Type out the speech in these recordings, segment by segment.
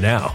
now.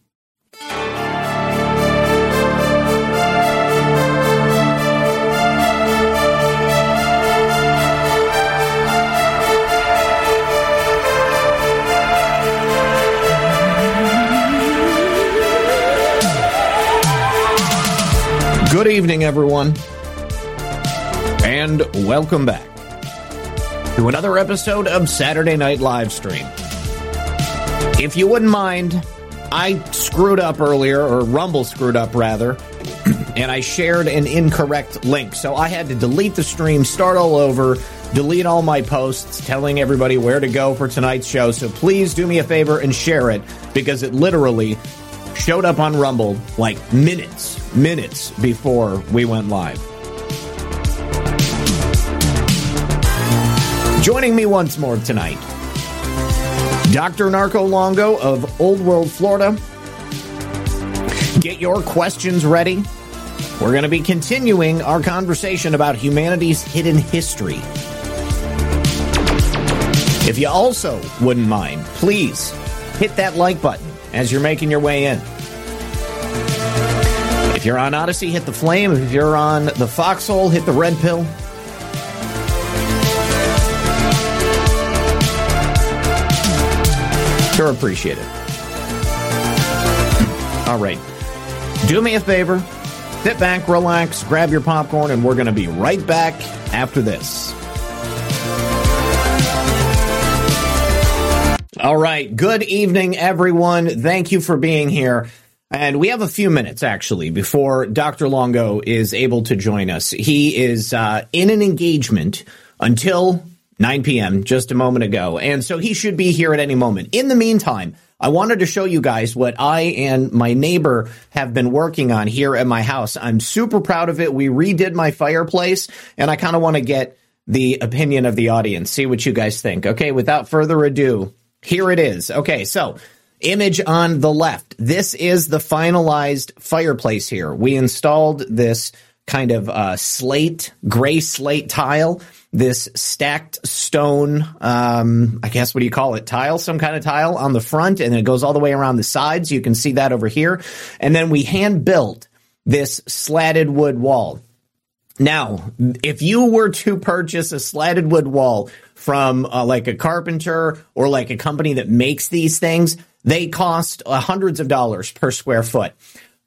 Good evening, everyone, and welcome back to another episode of Saturday Night Livestream. If you wouldn't mind, I screwed up earlier, or Rumble screwed up rather, and I shared an incorrect link. So I had to delete the stream, start all over, delete all my posts telling everybody where to go for tonight's show. So please do me a favor and share it because it literally showed up on Rumble like minutes, minutes before we went live. Joining me once more tonight, Dr. Narco Longo of Old World, Florida. Get your questions ready. We're going to be continuing our conversation about humanity's hidden history. If you also wouldn't mind, please hit that like button as you're making your way in. If you're on Odysee, hit the flame. If you're on the foxhole, hit the red pill. Sure appreciate it. All right. Do me a favor. Sit back, relax, grab your popcorn, and we're going to be right back after this. All right. Good evening, everyone. Thank you for being here. And we have a few minutes actually before Dr. Longo is able to join us. He is uh, in an engagement until 9 p.m. just a moment ago. And so he should be here at any moment. In the meantime, I wanted to show you guys what I and my neighbor have been working on here at my house. I'm super proud of it. We redid my fireplace and I kind of want to get the opinion of the audience, see what you guys think. Okay, without further ado, here it is. Okay, so image on the left. This is the finalized fireplace here. We installed this kind of uh, slate, gray slate tile, this stacked stone, um, I guess what do you call it? Tile, some kind of tile on the front, and it goes all the way around the sides. You can see that over here. And then we hand built this slatted wood wall. Now, if you were to purchase a slatted wood wall from uh, like a carpenter or like a company that makes these things, they cost uh, hundreds of dollars per square foot.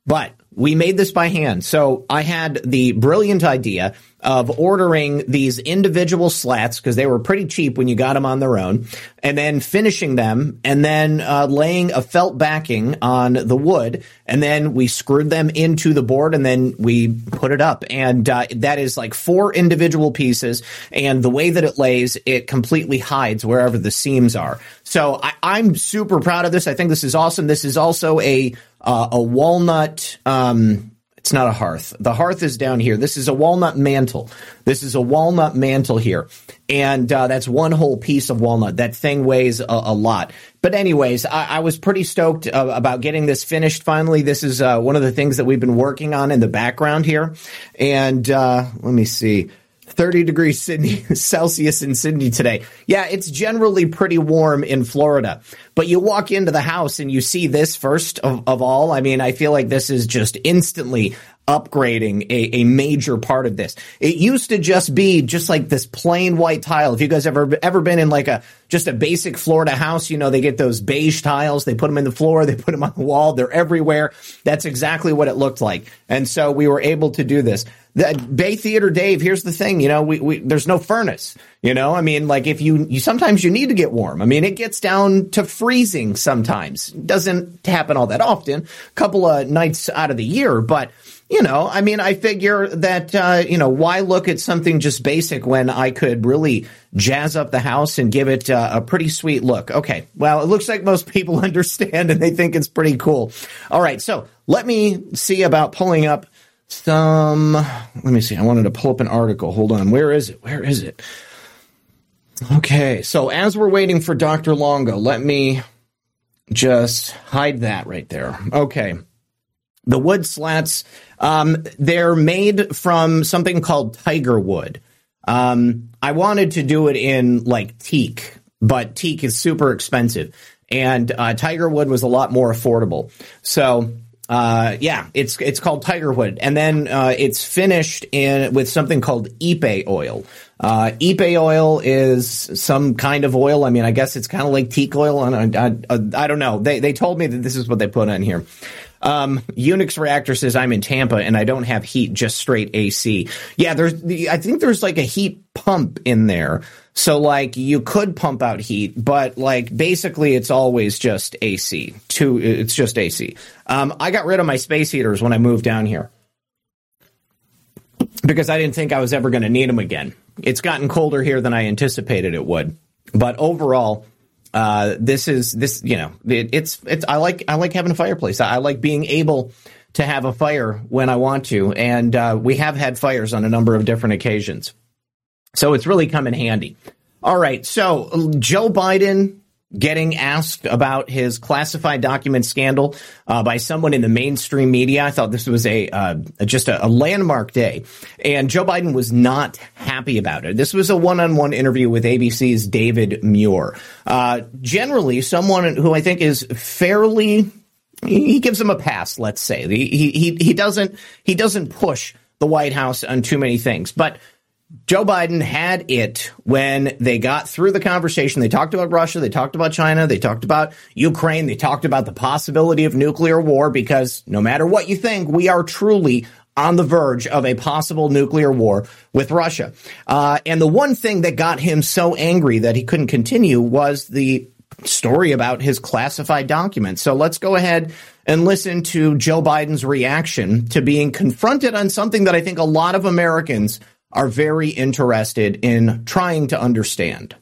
But we made this by hand. So I had the brilliant idea of ordering these individual slats because they were pretty cheap when you got them on their own, and then finishing them, and then uh, laying a felt backing on the wood, and then we screwed them into the board, and then we put it up, and uh, that is like four individual pieces, and the way that it lays, it completely hides wherever the seams are. So I, I'm super proud of this. I think this is awesome. This is also a uh, a walnut. Um, it's not a hearth. The hearth is down here. This is a walnut mantle. This is a walnut mantle here. And uh, that's one whole piece of walnut. That thing weighs a, a lot. But, anyways, I, I was pretty stoked uh, about getting this finished finally. This is uh, one of the things that we've been working on in the background here. And uh, let me see. 30 degrees Sydney Celsius in Sydney today. Yeah, it's generally pretty warm in Florida. But you walk into the house and you see this first of, of all. I mean, I feel like this is just instantly upgrading a, a major part of this. It used to just be just like this plain white tile. If you guys ever ever been in like a just a basic Florida house, you know, they get those beige tiles, they put them in the floor, they put them on the wall, they're everywhere. That's exactly what it looked like. And so we were able to do this. The Bay Theater Dave, here's the thing, you know, we, we there's no furnace. You know, I mean, like if you, you sometimes you need to get warm. I mean, it gets down to freezing sometimes. Doesn't happen all that often, a couple of nights out of the year, but you know, I mean, I figure that, uh, you know, why look at something just basic when I could really jazz up the house and give it uh, a pretty sweet look? Okay. Well, it looks like most people understand and they think it's pretty cool. All right. So let me see about pulling up some, let me see. I wanted to pull up an article. Hold on. Where is it? Where is it? Okay. So as we're waiting for Dr. Longo, let me just hide that right there. Okay. The wood slats, um, they're made from something called tiger wood. Um, I wanted to do it in like teak, but teak is super expensive, and uh, tiger wood was a lot more affordable. So uh, yeah, it's it's called tiger wood, and then uh, it's finished in with something called ipe oil. Uh, ipe oil is some kind of oil. I mean, I guess it's kind of like teak oil, and I, I, I, don't know. They they told me that this is what they put on here. Um, Unix Reactor says I'm in Tampa and I don't have heat, just straight AC. Yeah, there's, I think there's like a heat pump in there. So like you could pump out heat, but like basically it's always just AC. Two, it's just AC. Um, I got rid of my space heaters when I moved down here because I didn't think I was ever going to need them again. It's gotten colder here than I anticipated it would, but overall, uh, this is this you know it, it's it's I like I like having a fireplace. I, I, like being able to have a fire when I want to, and uh, we have had fires on a number of different occasions, so it's really come in handy. All right, so Joe Biden getting asked about his classified document scandal uh, by someone in the mainstream media. I thought this was a uh, just a, a, landmark day, and Joe Biden was not happy about it. This was a one-on-one interview with ABC's David Muir. Uh, generally, someone who I think is fairly he gives him a pass. Let's say he he he doesn't he doesn't push the White House on too many things, but Joe Biden had it when they got through the conversation. They talked about Russia, they talked about China, they talked about Ukraine, they talked about the possibility of nuclear war because no matter what you think, we are truly on the verge of a possible nuclear war with Russia. Uh, and the one thing that got him so angry that he couldn't continue was the story about his classified documents. So let's go ahead and listen to Joe Biden's reaction to being confronted on something that I think a lot of Americans are very interested in trying to understand.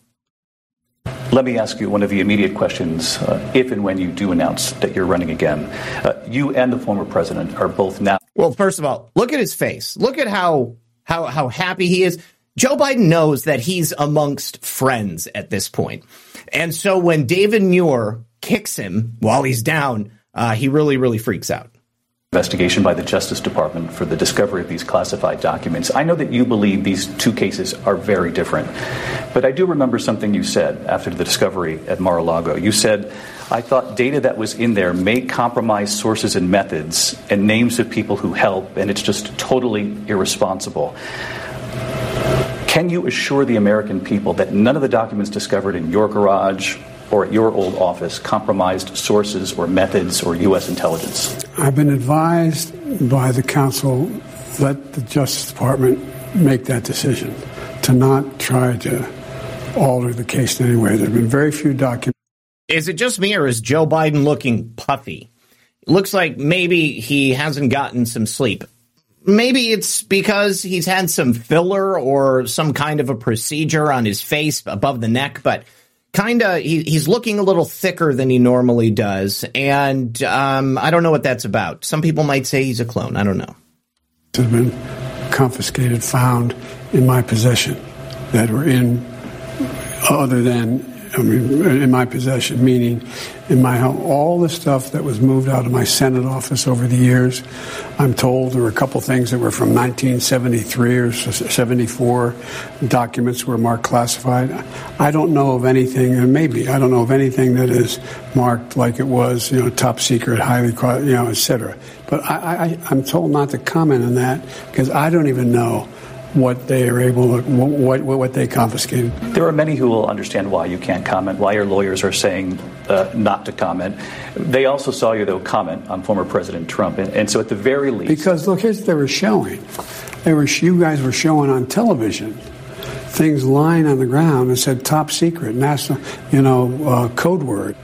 Let me ask you one of the immediate questions. Uh, if and when you do announce that you're running again, uh, you and the former president are both now. Well, first of all, look at his face. Look at how how how happy he is. Joe Biden knows that he's amongst friends at this point, and so when David Muir kicks him while he's down, uh, he really really freaks out investigation by the Justice Department for the discovery of these classified documents. I know that you believe these two cases are very different, but I do remember something you said after the discovery at Mar a Lago. You said, I thought data that was in there may compromise sources and methods and names of people who help, and it's just totally irresponsible. Can you assure the American people that none of the documents discovered in your garage or at your old office compromised sources or methods or U.S. intelligence? I've been advised by the counsel let the Justice Department make that decision to not try to alter the case in any way. There have been very few documents. Is it just me or is Joe Biden looking puffy? It looks like maybe he hasn't gotten some sleep. Maybe it's because he's had some filler or some kind of a procedure on his face above the neck, but kind of he, he's looking a little thicker than he normally does and um, i don't know what that's about. Some people might say he's a clone. I don't know. Have been confiscated found in my possession that were in other than in my possession, meaning in my home. All the stuff that was moved out of my Senate office over the years, I'm told there were a couple things that were from 1973 or 74 documents were marked classified. I don't know of anything, and maybe I don't know of anything that is marked like it was, you know, top secret, highly, you know, et cetera. But I, I, I'm told not to comment on that because I don't even know what they are able to, what, what, what they confiscated. There are many who will understand why you can't comment, why your lawyers are saying uh, not to comment. They also saw you, though, comment on former President Trump. And, and so at the very least. Because, look, here's what they were showing. They were, you guys were showing on television things lying on the ground and said top secret, national, you know, uh, code word.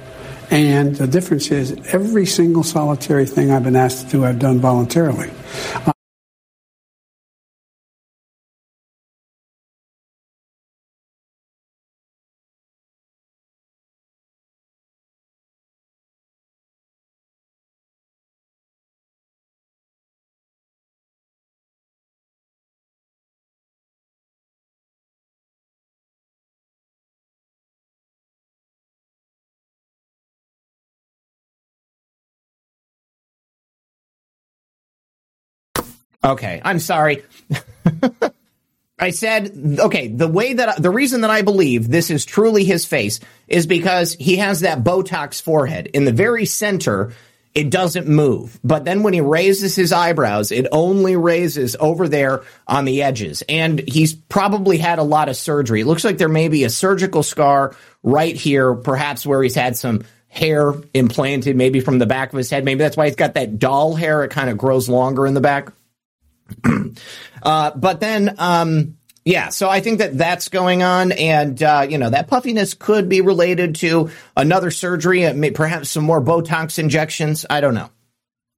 And the difference is every single solitary thing I've been asked to do, I've done voluntarily. Okay, I'm sorry. I said, okay, the way that, the reason that I believe this is truly his face is because he has that Botox forehead. In the very center, it doesn't move. But then when he raises his eyebrows, it only raises over there on the edges. And he's probably had a lot of surgery. It looks like there may be a surgical scar right here, perhaps where he's had some hair implanted, maybe from the back of his head. Maybe that's why he's got that doll hair. It kind of grows longer in the back. Uh, but then, um, yeah, so I think that that's going on, and uh, you know that puffiness could be related to another surgery, uh, perhaps some more Botox injections. I don't know.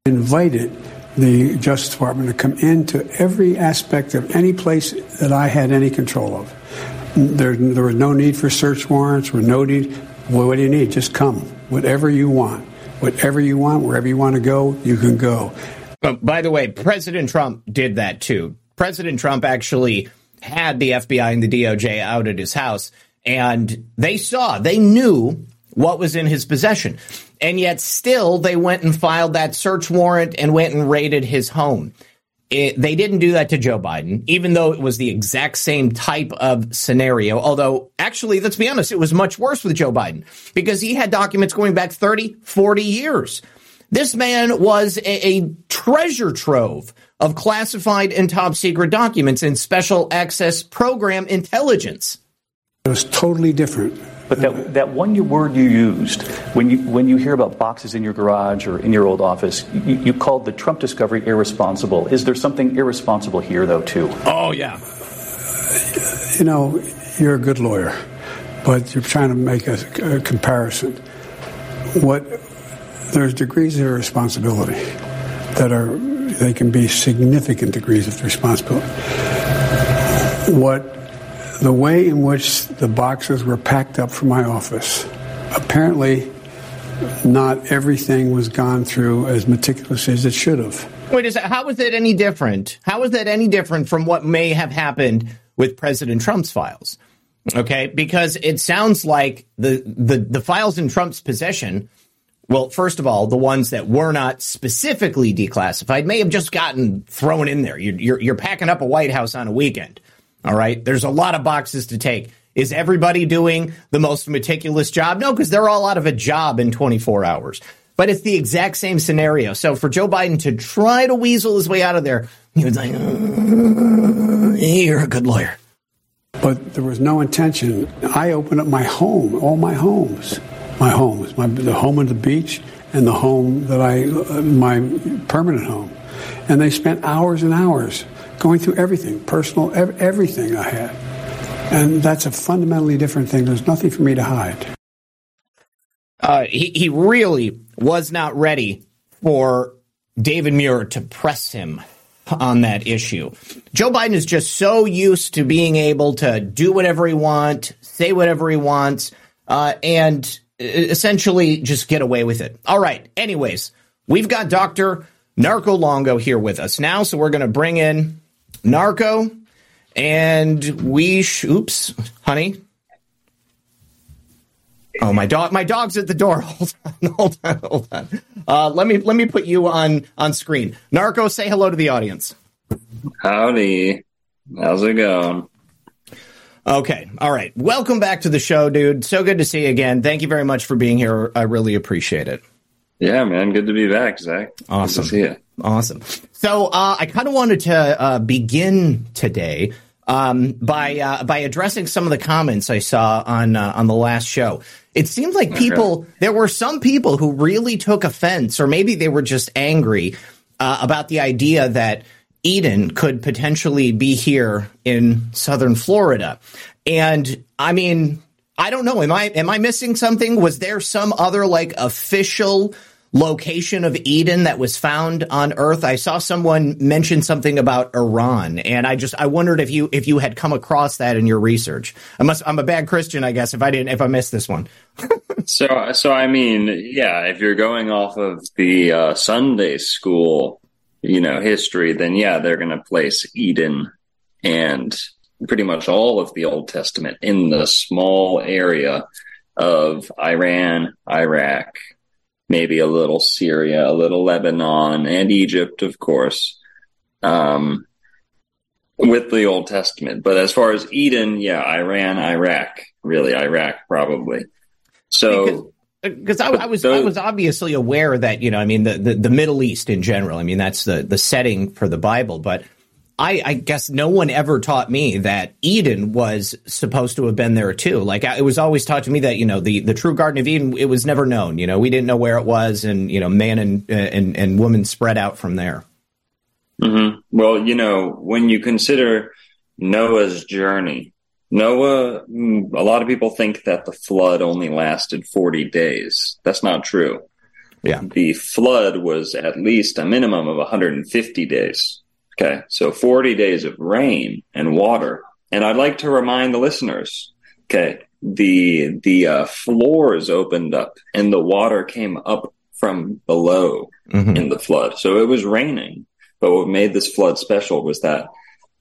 Invited the Justice Department to come into every aspect of any place that I had any control of. There, there was no need for search warrants. Or no need. Well, what do you need? Just come. Whatever you want. Whatever you want, wherever you want to go, you can go. Oh, by the way, President Trump did that too. President Trump actually had the FBI and the DOJ out at his house, and they saw, they knew what was in his possession. And yet still they went and filed that search warrant and went and raided his home. It, they didn't do that to Joe Biden, even though it was the exact same type of scenario. Although, actually, let's be honest, it was much worse with Joe Biden because he had documents going back 30, 40 years. This man was a, a treasure trove of classified and top secret documents and special access program intelligence. It was totally different. But that, that one word you used when you when you hear about boxes in your garage or in your old office, you, you called the Trump discovery irresponsible. Is there something irresponsible here, though, too? Oh yeah. You know, you're a good lawyer, but you're trying to make a, a comparison. What there's degrees of responsibility that are they can be significant degrees of responsibility. What the way in which the boxes were packed up from my office, apparently not everything was gone through as meticulously as it should have. Wait a second. How was it any different? How is that any different from what may have happened with President Trump's files? Okay, because it sounds like the the, the files in Trump's possession well, first of all, the ones that were not specifically declassified may have just gotten thrown in there. You're, you're, you're, packing up a White House on a weekend. All right. There's a lot of boxes to take. Is everybody doing the most meticulous job? No, because they're all out of a job in 24 hours. But it's the exact same scenario. So for Joe Biden to try to weasel his way out of there, he was like, uh, you're a good lawyer. But there was no intention. I opened up my home, all my homes my homes, my, the home on the beach and the home that I, uh, my permanent home. And they spent hours and hours going through everything, personal, ev- everything I had. And that's a fundamentally different thing. There's nothing for me to hide. Uh, he, he really was not ready for David Muir to press him on that issue. Joe Biden is just so used to being able to do whatever he wants, say whatever he wants, uh, and essentially just get away with it. All right. Anyways, we've got Dr. Narco Longo here with us now. So we're going to bring in Narco and we, sh- oops, honey. Oh, my dog! My dog's at the door. Hold on, hold on, hold on. Uh, let me let me put you on on screen. Narco, say hello to the audience. Howdy. How's it going? Okay, all right. Welcome back to the show, dude. So good to see you again. Thank you very much for being here. I really appreciate it. Yeah, man. Good to be back, Zach. Awesome. Good to see you. Awesome. So uh, I kind of wanted to uh, begin today um, by uh, by addressing some of the comments I saw on uh, on the last show. It seemed like people okay. there were some people who really took offense, or maybe they were just angry uh, about the idea that Eden could potentially be here in southern Florida. And I mean, I don't know. Am I am I missing something? Was there some other like official location of Eden that was found on Earth. I saw someone mention something about Iran, and I just I wondered if you if you had come across that in your research. I must I'm a bad Christian, I guess, if I didn't if I missed this one. so so I mean, yeah, if you're going off of the uh, Sunday school, you know, history, then yeah, they're going to place Eden and pretty much all of the Old Testament in the small area of Iran, Iraq, maybe a little Syria, a little Lebanon, and Egypt, of course, um, with the Old Testament. But as far as Eden, yeah, Iran, Iraq, really Iraq, probably. So. Because I, I, was I was obviously aware that you know I mean the, the, the Middle East in general I mean that's the the setting for the Bible but I, I, guess no one ever taught me that Eden was supposed to have been there too. Like it was always taught to me that you know the the true Garden of Eden it was never known. You know we didn't know where it was, and you know man and and and woman spread out from there. Mm-hmm. Well, you know when you consider Noah's journey, Noah. Mm, a lot of people think that the flood only lasted forty days. That's not true. Yeah, the flood was at least a minimum of 150 days. Okay, so 40 days of rain and water. And I'd like to remind the listeners, okay, the the uh, floors opened up and the water came up from below mm-hmm. in the flood. So it was raining, but what made this flood special was that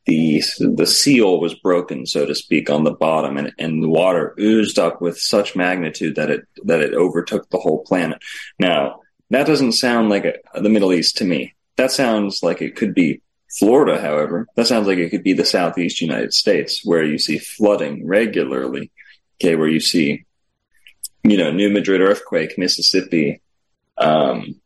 the the seal was broken, so to speak, on the bottom, and, and the water oozed up with such magnitude that it that it overtook the whole planet. Now that doesn't sound like a, the Middle East to me. That sounds like it could be Florida, however, that sounds like it could be the southeast United States where you see flooding regularly. Okay, where you see, you know, New Madrid earthquake, Mississippi. Um,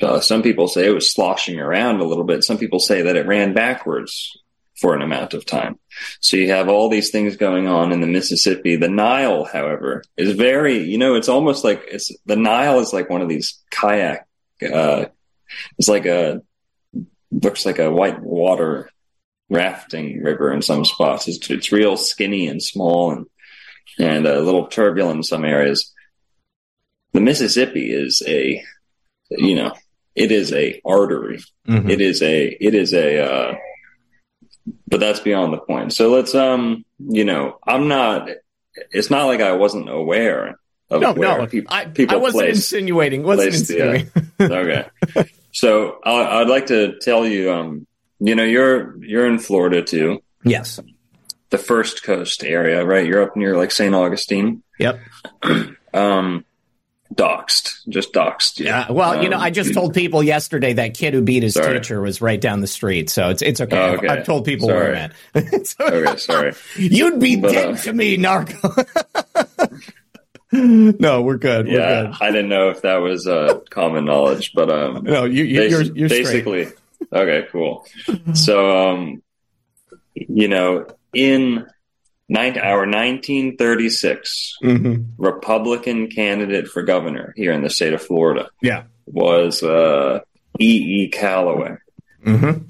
uh, some people say it was sloshing around a little bit. Some people say that it ran backwards for an amount of time. So you have all these things going on in the Mississippi. The Nile, however, is very, you know, it's almost like it's the Nile is like one of these kayak, uh, it's like a looks like a white water rafting river in some spots. It's, it's real skinny and small and and a little turbulent in some areas. The Mississippi is a, you know, it is a artery. Mm-hmm. It is a, it is a, uh, but that's beyond the point. So let's, um, you know, I'm not, it's not like I wasn't aware of no, where no, people, I, people I wasn't place, insinuating, wasn't insinuating. The, okay. So I, would like to tell you, um, you know, you're you're in Florida too. Yes. The first coast area, right? You're up near like St. Augustine. Yep. um, doxed, just doxed. Yeah. Well, um, you know, I just um, told people yesterday that kid who beat his sorry. teacher was right down the street, so it's it's okay. Oh, okay. I've, I've, told people sorry. where I'm at. okay, sorry. You'd be but, dead uh, to me, narco. no, we're good. We're yeah, good. I didn't know if that was uh, common knowledge, but um, no, you, you, are you're, you're basically okay. Cool. So, um, you know, in our 1936 mm-hmm. Republican candidate for governor here in the state of Florida, yeah, was uh, E. E. Callaway. Mm-hmm.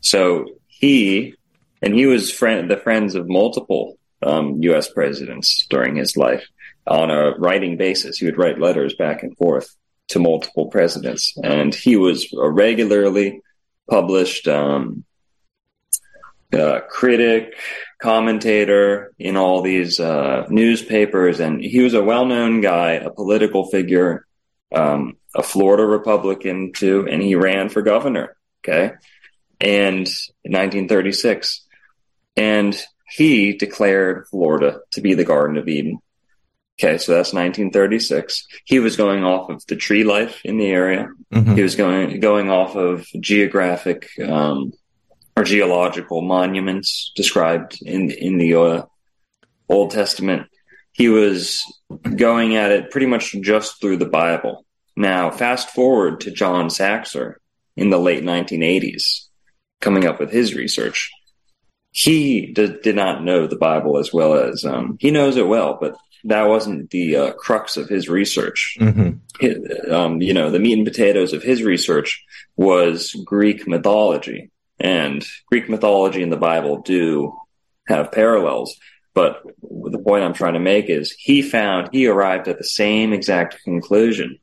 So he and he was friend the friends of multiple um, U.S. presidents during his life on a writing basis. He would write letters back and forth to multiple presidents, and he was a regularly published um, uh, critic, commentator in all these uh, newspapers, and he was a well-known guy, a political figure, um, a Florida Republican too, and he ran for governor. Okay, and in 1936, and he declared Florida to be the Garden of Eden Okay, so that's 1936. He was going off of the tree life in the area. Mm-hmm. He was going going off of geographic um, or geological monuments described in in the uh, Old Testament. He was going at it pretty much just through the Bible. Now, fast forward to John Saxer in the late 1980s, coming up with his research. He did, did not know the Bible as well as um, he knows it well, but that wasn't the uh, crux of his research. Mm-hmm. um, you know, the meat and potatoes of his research was Greek mythology, and Greek mythology and the Bible do have parallels. But the point I'm trying to make is he found he arrived at the same exact conclusion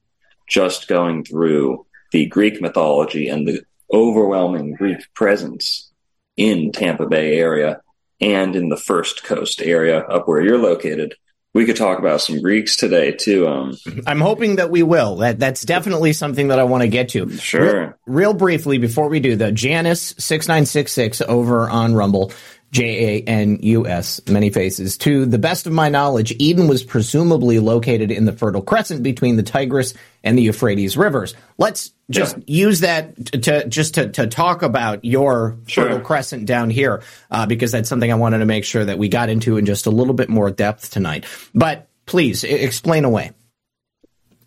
just going through the Greek mythology and the overwhelming Greek presence in Tampa Bay area and in the first coast area up where you're located we could talk about some Greeks today too. Um, I'm hoping that we will. That that's definitely something that I want to get to. Sure. Real, real briefly before we do, the Janus six nine six six over on Rumble. J A N U S, many faces. To the best of my knowledge, Eden was presumably located in the Fertile Crescent between the Tigris and the Euphrates rivers. Let's just yeah. use that to, to just to, to, talk about your sure. Fertile Crescent down here, uh, because that's something I wanted to make sure that we got into in just a little bit more depth tonight. But please explain away.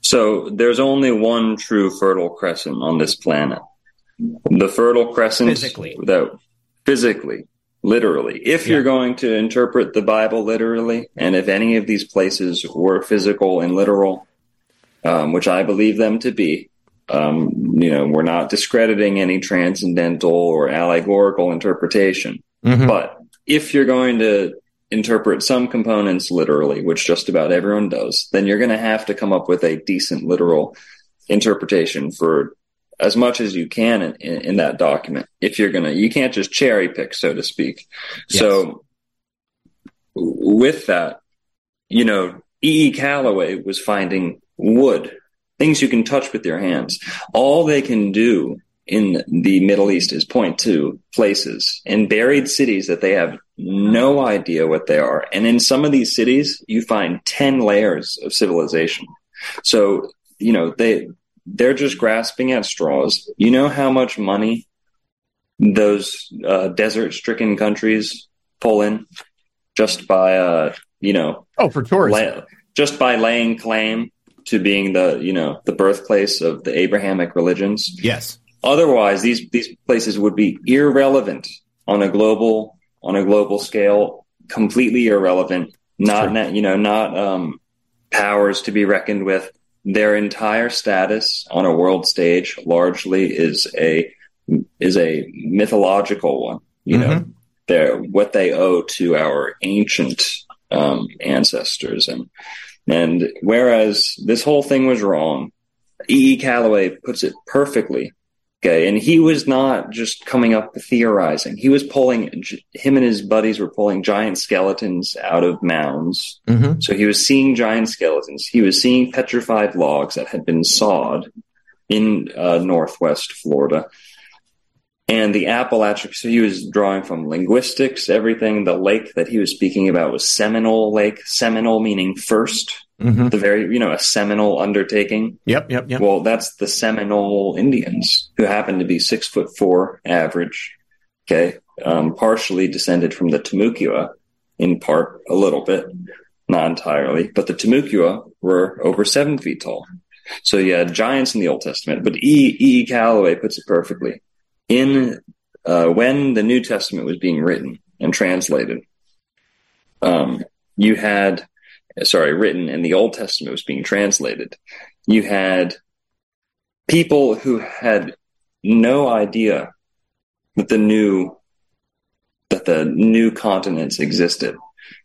So there's only one true Fertile Crescent on this planet. The Fertile Crescent physically, that physically literally. If yeah. you're going to interpret the Bible literally, and if any of these places were physical and literal, um, which I believe them to be, um, you know, we're not discrediting any transcendental or allegorical interpretation. Mm-hmm. But if you're going to interpret some components literally, which just about everyone does, then you're going to have to come up with a decent literal interpretation for as much as you can in, in, in that document. If you're gonna, you can't just cherry pick, so to speak. Yes. So with that, you know, E. E. Callaway was finding wood, things you can touch with your hands. All they can do in the Middle East is point to places in buried cities that they have no idea what they are. And in some of these cities, you find 10 layers of civilization. So, you know, they, they're just grasping at straws. You know how much money those uh, desert-stricken countries pull in just by, uh, you know, oh, for tourism, just by laying claim to being the, you know, the birthplace of the Abrahamic religions. Yes. Otherwise, these these places would be irrelevant on a global on a global scale, completely irrelevant. Not, you know, not um, powers to be reckoned with their entire status on a world stage largely is a is a mythological one. You mm-hmm. know, they're what they owe to our ancient um, ancestors, and and whereas this whole thing was wrong, E. E. Callaway puts it perfectly Okay. And he was not just coming up theorizing. He was pulling, him and his buddies were pulling giant skeletons out of mounds. Mm-hmm. So he was seeing giant skeletons. He was seeing petrified logs that had been sawed in uh, Northwest Florida. And the Appalachian, so he was drawing from linguistics, everything. The lake that he was speaking about was Seminole Lake. Seminole meaning first, mm-hmm. the very, you know, a Seminole undertaking. Yep, yep, yep. Well, that's the Seminole Indians who happen to be six foot four average. Okay. Um, partially descended from the Timucua in part, a little bit, not entirely, but the Timucua were over seven feet tall. So you had giants in the Old Testament, but E. E. Callaway puts it perfectly in uh, when the New Testament was being written and translated, um, you had sorry written and the Old Testament was being translated. You had people who had no idea that the new that the new continents existed,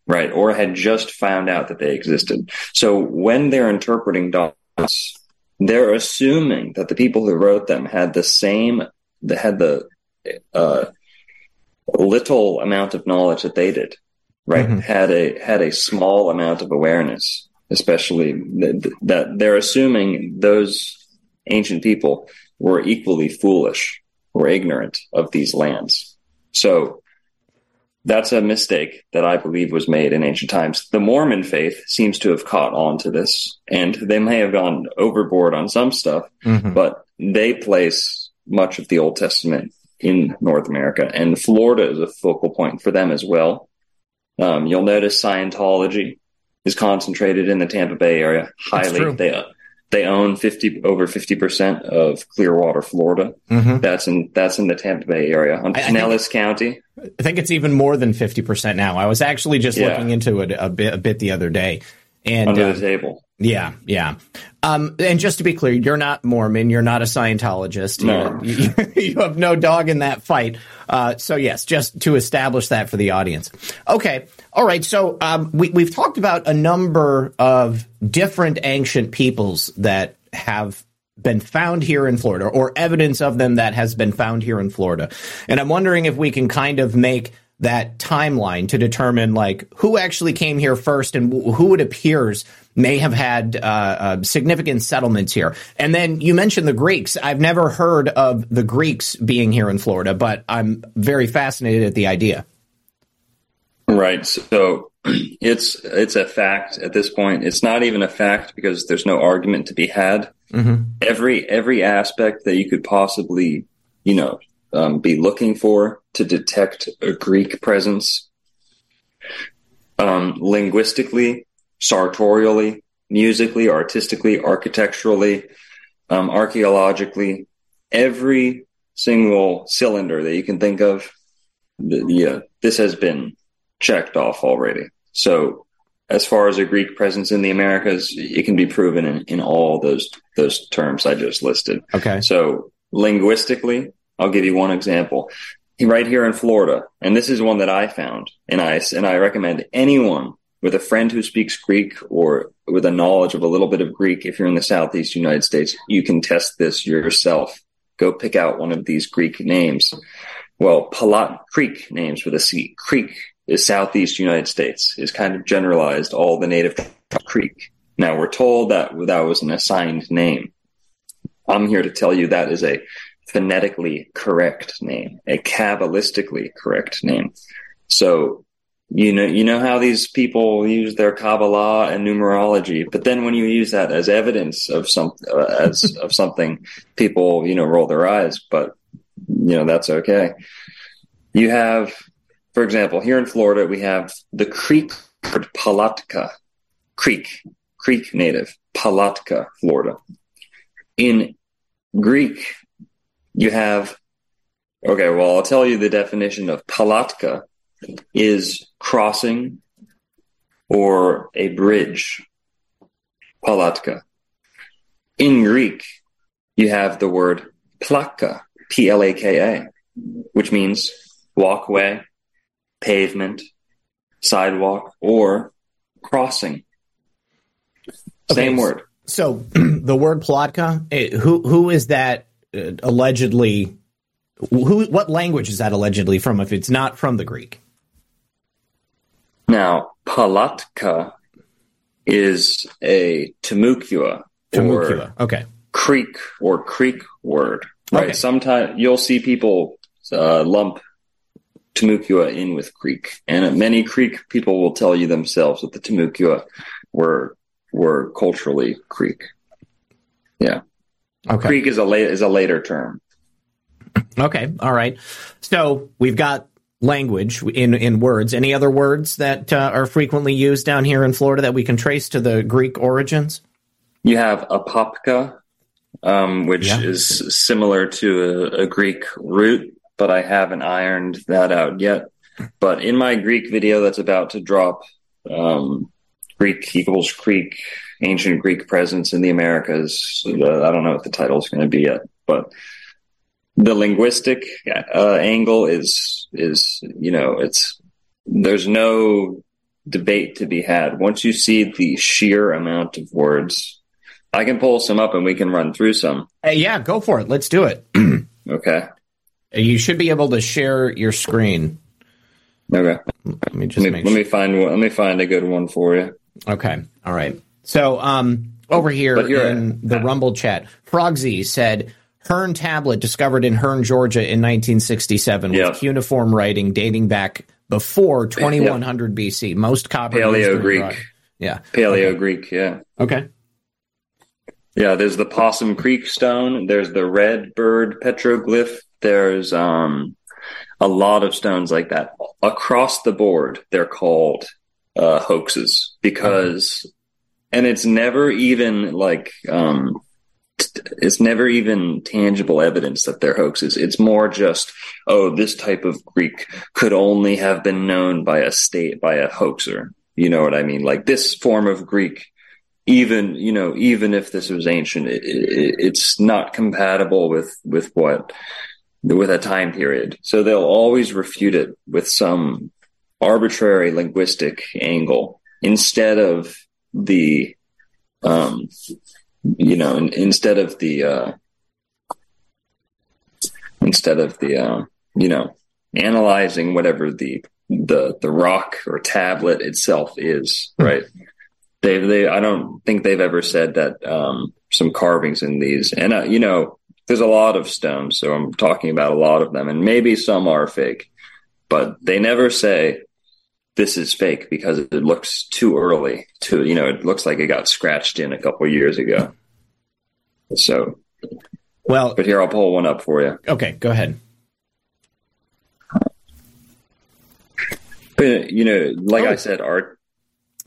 right? Or had just found out that they existed. So when they're interpreting documents, they're assuming that the people who wrote them had the same that had the uh, little amount of knowledge that they did, right? Mm-hmm. Had a had a small amount of awareness, especially that, that they're assuming those ancient people were equally foolish or ignorant of these lands. So that's a mistake that I believe was made in ancient times. The Mormon faith seems to have caught on to this, and they may have gone overboard on some stuff, Mhm. but they place much of the Old Testament in North America, and Florida is a focal point for them as well. Um, you'll notice Scientology is concentrated in the Tampa Bay area highly. They they own fifty over fifty percent of Clearwater, Florida. Mhm. That's in that's in the Tampa Bay area, on I- I think- Pinellas County. I think it's even more than 50% now. I was actually just Yeah. looking into it a bit, a bit the other day. And under uh, the table. yeah, yeah. Um, and just to be clear, you're not Mormon. You're not a Scientologist. No. You, you have no dog in that fight. Uh, so yes, just to establish that for the audience. Okay. All right. So um, we, we've talked about a number of different ancient peoples that have been found here in Florida or evidence of them that has been found here in Florida. And I'm wondering if we can kind of make that timeline to determine like who actually came here first and who it appears may have had uh, uh, significant settlements here. And then you mentioned the Greeks. I've never heard of the Greeks being here in Florida, but I'm very fascinated at the idea. Right. So it's it's a fact at this point. It's not even a fact because there's no argument to be had. Every every aspect that you could possibly, you know, um, be looking for to detect a Greek presence, um, linguistically, sartorially, musically, artistically, architecturally, um, archaeologically, every single cylinder that you can think of, yeah, this has been checked off already. So, as far as a Greek presence in the Americas, it can be proven in, in all those those terms I just listed. Okay. So, linguistically, I'll give you one example. Right here in Florida, and this is one that I found, and I and I recommend anyone with a friend who speaks Greek or with a knowledge of a little bit of Greek, if you're in the Southeast United States, you can test this yourself. Go pick out one of these Greek names. Well, Palat Creek names with a C. Creek is Southeast United States, is kind of generalized all the native Creek. Now we're told that that was an assigned name. I'm here to tell you that is a phonetically correct name, a kabbalistically correct name. So you know you know how these people use their Kabbalah and numerology, but then when you use that as evidence of some uh, as of something, people you know roll their eyes. But you know that's okay. You have, for example, here in Florida, we have the Creek Palatka, Creek, Creek native, Palatka, Florida. In Greek, you have, okay, well, I'll tell you the definition of Palatka is crossing or a bridge. Palatka. In Greek, you have the word plaka, P L A K A, which means walkway, pavement, sidewalk, or crossing. Same word. So the word Plotka, eh, who who is that allegedly? Who what language is that allegedly from? If it's not from the Greek, Now, Palatka is a Timucua, Timucua. Okay, creek or creek word. Right. Okay. Sometimes you'll see people uh, lump Timucua in with Creek, and many Creek people will tell you themselves that the Timucua were were culturally Creek. Yeah, okay, Creek is a late is a later term. okay. All right. So we've got language in in words. Any other words that uh, are frequently used down here in Florida that we can trace to the Greek origins? You have apopka, um, which Yeah. is similar to a, a Greek root, but I haven't ironed that out yet. But in my Greek video that's about to drop, um, Greek equals Creek, ancient Greek presence in the Americas. Uh, I don't know what the title is going to be yet, but the linguistic uh, angle is is you know it's there's no debate to be had once you see the sheer amount of words. I can pull some up and we can run through some. Uh, yeah, go for it. Let's do it. Okay. you should be able to share your screen. Okay. Let me just Let me, let sure. me find. Let me find a good one for you. Okay. All right. So, um, over here in the Rumble chat, Frogsy said, Hearn tablet discovered in Hearn, Georgia in 1967 Yeah. with cuneiform writing dating back before 2100 BC. Most copper used Paleo Greek. Yeah. Paleo Greek, yeah. Okay. Yeah, there's the Possum Creek stone. There's the Red Bird petroglyph. There's um, a lot of stones like that across the board. They're called uh, hoaxes because, and it's never even like um, it's never even tangible evidence that they're hoaxes. It's more just, oh, this type of Greek could only have been known by a state by a hoaxer. You know what I mean? Like this form of Greek even you know even if this was ancient it, it, it's not compatible with with what with a time period so they'll always refute it with some arbitrary linguistic angle instead of the um you know in, instead of the uh instead of the uh you know analyzing whatever the the the rock or tablet itself is right? They they I don't think they've ever said that um, some carvings in these, and uh, you know, there's a lot of stones, so I'm talking about a lot of them, and maybe some are fake, but they never say this is fake because it looks too early. To you know, it looks like it got scratched in a couple years ago. So, Well, but here I'll pull one up for you. okay, go ahead. But you know, like Oh. I said, art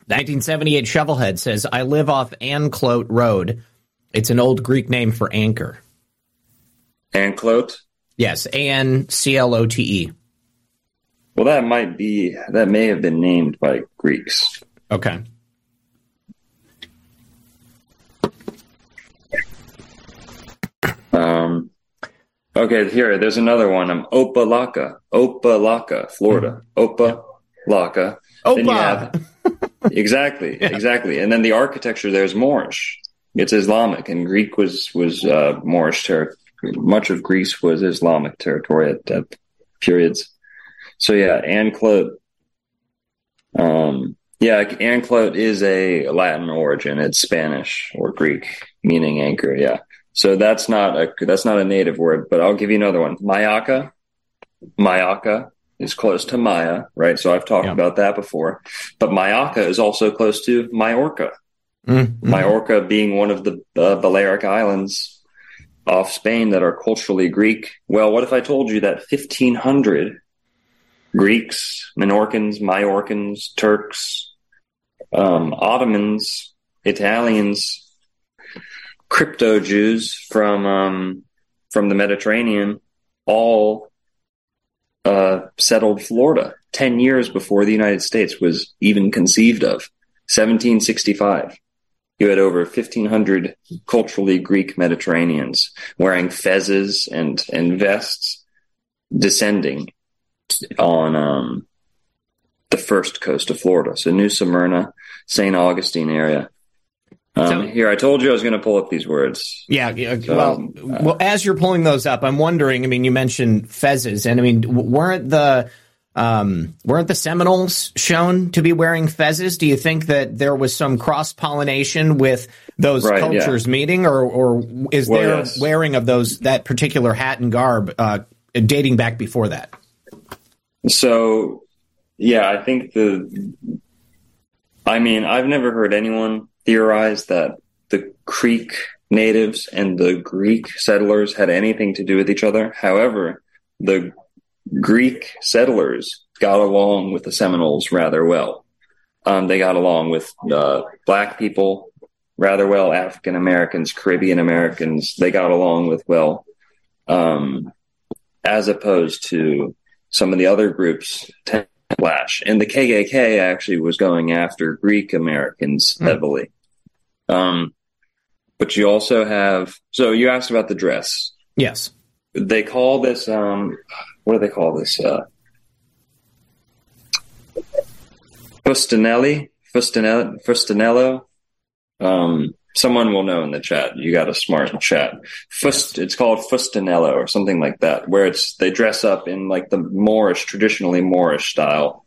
1978 Shovelhead says, I live off Anclote Road. It's an old Greek name for anchor. Anclote. Yes, A N C L O T E. Well, that might be that may have been named by Greeks. Okay. Um, okay, here, there's another one. Um, Opa-locka, Opa-locka, Florida, Opa-locka. Then you Opa! have exactly, exactly, and then the architecture there's Moorish. It's Islamic, and Greek was was uh, Moorish territory. Much of Greece was Islamic territory at, at periods. So yeah, Anclote. Um, yeah, Anclote is a Latin origin. It's Spanish or Greek, meaning anchor. Yeah. So that's not a that's not a native word, but I'll give you another one. Myakka. Myakka is close to Maya, right? So I've talked Yeah. about that before. But Myakka is also close to Majorca. Mm, Majorca being one of the uh, Balearic Islands off Spain that are culturally Greek. Well, what if I told you that 1500 Greeks, Minorcans, Majorcans, Turks, um, Ottomans, Italians, crypto Jews from um, from the Mediterranean all uh, settled Florida 10 years before the United States was even conceived of. 1765. You had over 1,500 culturally Greek Mediterraneans wearing fezes and, and vests descending on um, the first coast of Florida. So New Smyrna, St. Augustine area. Um, So- here, I told you I was going to pull up these words. Yeah. yeah, Well, Um, well, as you're pulling those up, I'm wondering. I mean, you mentioned fezzes, and I mean, weren't the um, weren't the Seminoles shown to be wearing fezzes? Do you think that there was some cross pollination with those Right, yeah. cultures meeting, or or is Well, their yes. wearing of those that particular hat and garb uh, dating back before that? So, yeah, I think the. I mean, I've never heard anyone theorize that the Creek natives and the Greek settlers had anything to do with each other. However, the Greek settlers got along with the Seminoles rather well. Um, they got along with uh, black people rather well, African Americans, Caribbean Americans. They got along with well, um, as opposed to some of the other groups tend to clash. And the KKK actually was going after Greek Americans heavily. Um, but you also have, so you asked about the dress. Yes. They call this, um, what do they call this? Uh, Fustanelli, Fustanello, Fustanello. Um, someone will know in the chat. You got a smart chat. Fust, it's called Fustanello or something like that, where it's they dress up in like the Moorish, traditionally Moorish style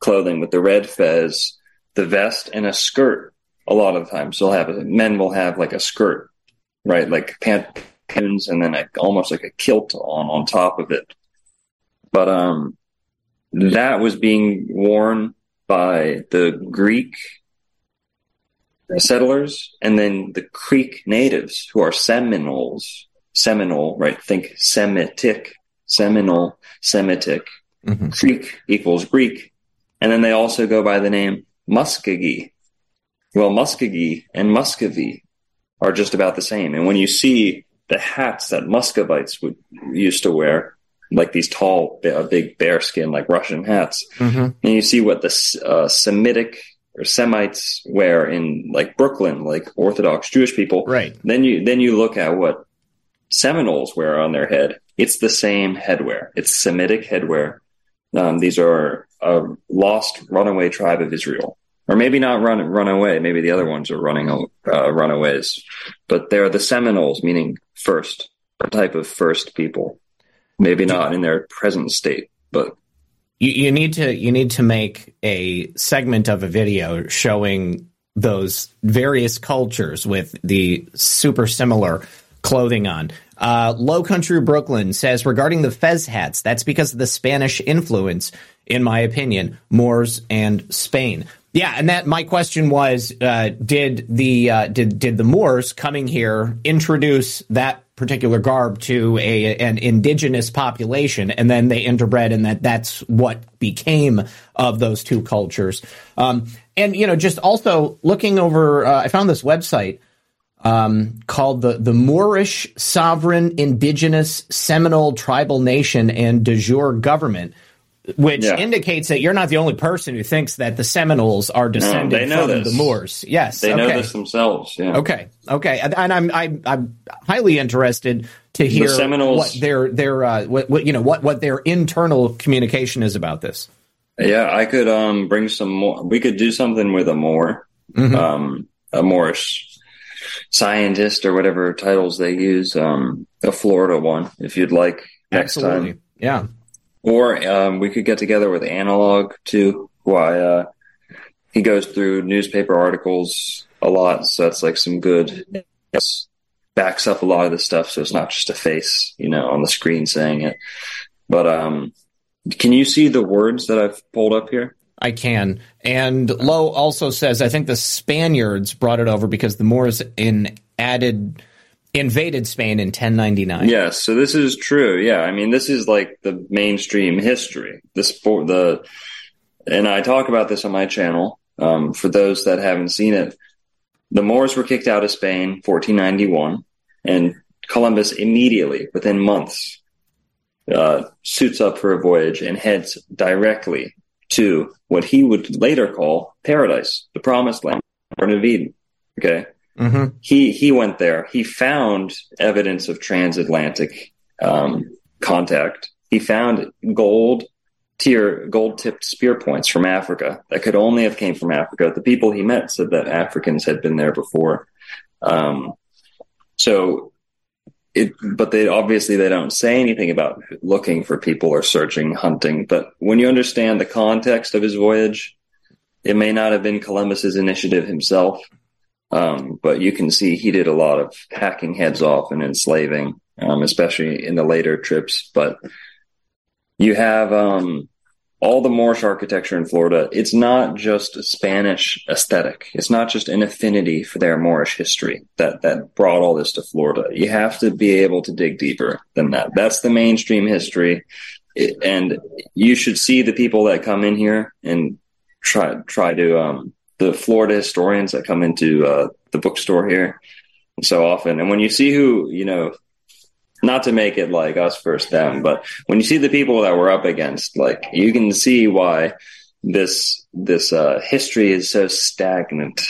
clothing with the red fez, the vest, and a skirt. A lot of times, they'll have men will have like a skirt, right? Like pant cocoons and then a, almost like a kilt on on top of it. But um, that was being worn by the Greek settlers and then the Creek natives who are Seminoles. Seminole, right? Think Semitic, Seminole, Semitic. Mm-hmm. Creek equals Greek. And then they also go by the name Muskogee. Well, Muskogee and Muscovy are just about the same. And when you see the hats that Muscovites would used to wear, like these tall, big bearskin, like Russian hats, mm-hmm. and you see what the uh, Semitic or Semites wear in like Brooklyn, like Orthodox Jewish people, right? Then you then you look at what Seminoles wear on their head. It's the same headwear. It's Semitic headwear. Um, these are a lost runaway tribe of Israel or maybe not run run away. Maybe the other ones are running uh, runaways, but they're the Seminoles, meaning first, a type of first people. Maybe not in their present state, but you, you need to you need to make a segment of a video showing those various cultures with the super similar clothing on. Uh, Low Country Brooklyn says regarding the fez hats, that's because of the Spanish influence, in my opinion, Moors and Spain. Yeah, and that my question was: uh, Did the uh, did did the Moors coming here introduce that particular garb to a an indigenous population, and then they interbred, and that that's what became of those two cultures? Um, and you know, just also looking over, uh, I found this website. Um, called the the Moorish Sovereign Indigenous Seminole Tribal Nation and de jure Government, which yeah. indicates that you're not the only person who thinks that the Seminoles are descended no, from this. the Moors. Yes, they okay. know this themselves. Yeah. Okay. Okay. And I'm I'm I'm highly interested to hear what their their uh, what, what you know what what their internal communication is about this. Yeah, I could um bring some more. We could do something with a Moor, mm-hmm. um, a Moorish scientist or whatever titles they use. Um, a Florida one, if you'd like. Next Absolutely. Time. Yeah. Or um, we could get together with Analog too. Why uh, he goes through newspaper articles a lot, so that's like some good backs up a lot of the stuff. So it's not just a face, you know, on the screen saying it. But um, can you see the words that I've pulled up here? I can. And Lowe also says, I think the Spaniards brought it over because the Moors in added invaded Spain in 1099. Yes, so this is true. Yeah, I mean, this is like the mainstream history. The sport, the, and I talk about this on my channel. Um, for those that haven't seen it, the Moors were kicked out of Spain 1491, and Columbus immediately, within months, uh, suits up for a voyage and heads directly to what he would later call paradise, the promised land, Garden of Eden. Okay. Mm-hmm. He he went there. He found evidence of transatlantic um, contact. He found gold tier gold tipped spear points from Africa that could only have came from Africa. The people he met said that Africans had been there before. Um, so it, but they obviously they don't say anything about looking for people or searching, hunting. But when you understand the context of his voyage, it may not have been Columbus's initiative himself. Um, but you can see he did a lot of hacking heads off and enslaving, um, especially in the later trips. But you have um, all the Moorish architecture in Florida. It's not just a Spanish aesthetic. It's not just an affinity for their Moorish history that that brought all this to Florida. You have to be able to dig deeper than that. That's the mainstream history, it, and you should see the people that come in here and try try to um, the Florida historians that come into uh, the bookstore here so often. And when you see who, you know, not to make it like us first them, but when you see the people that we're up against, like you can see why this this uh, history is so stagnant.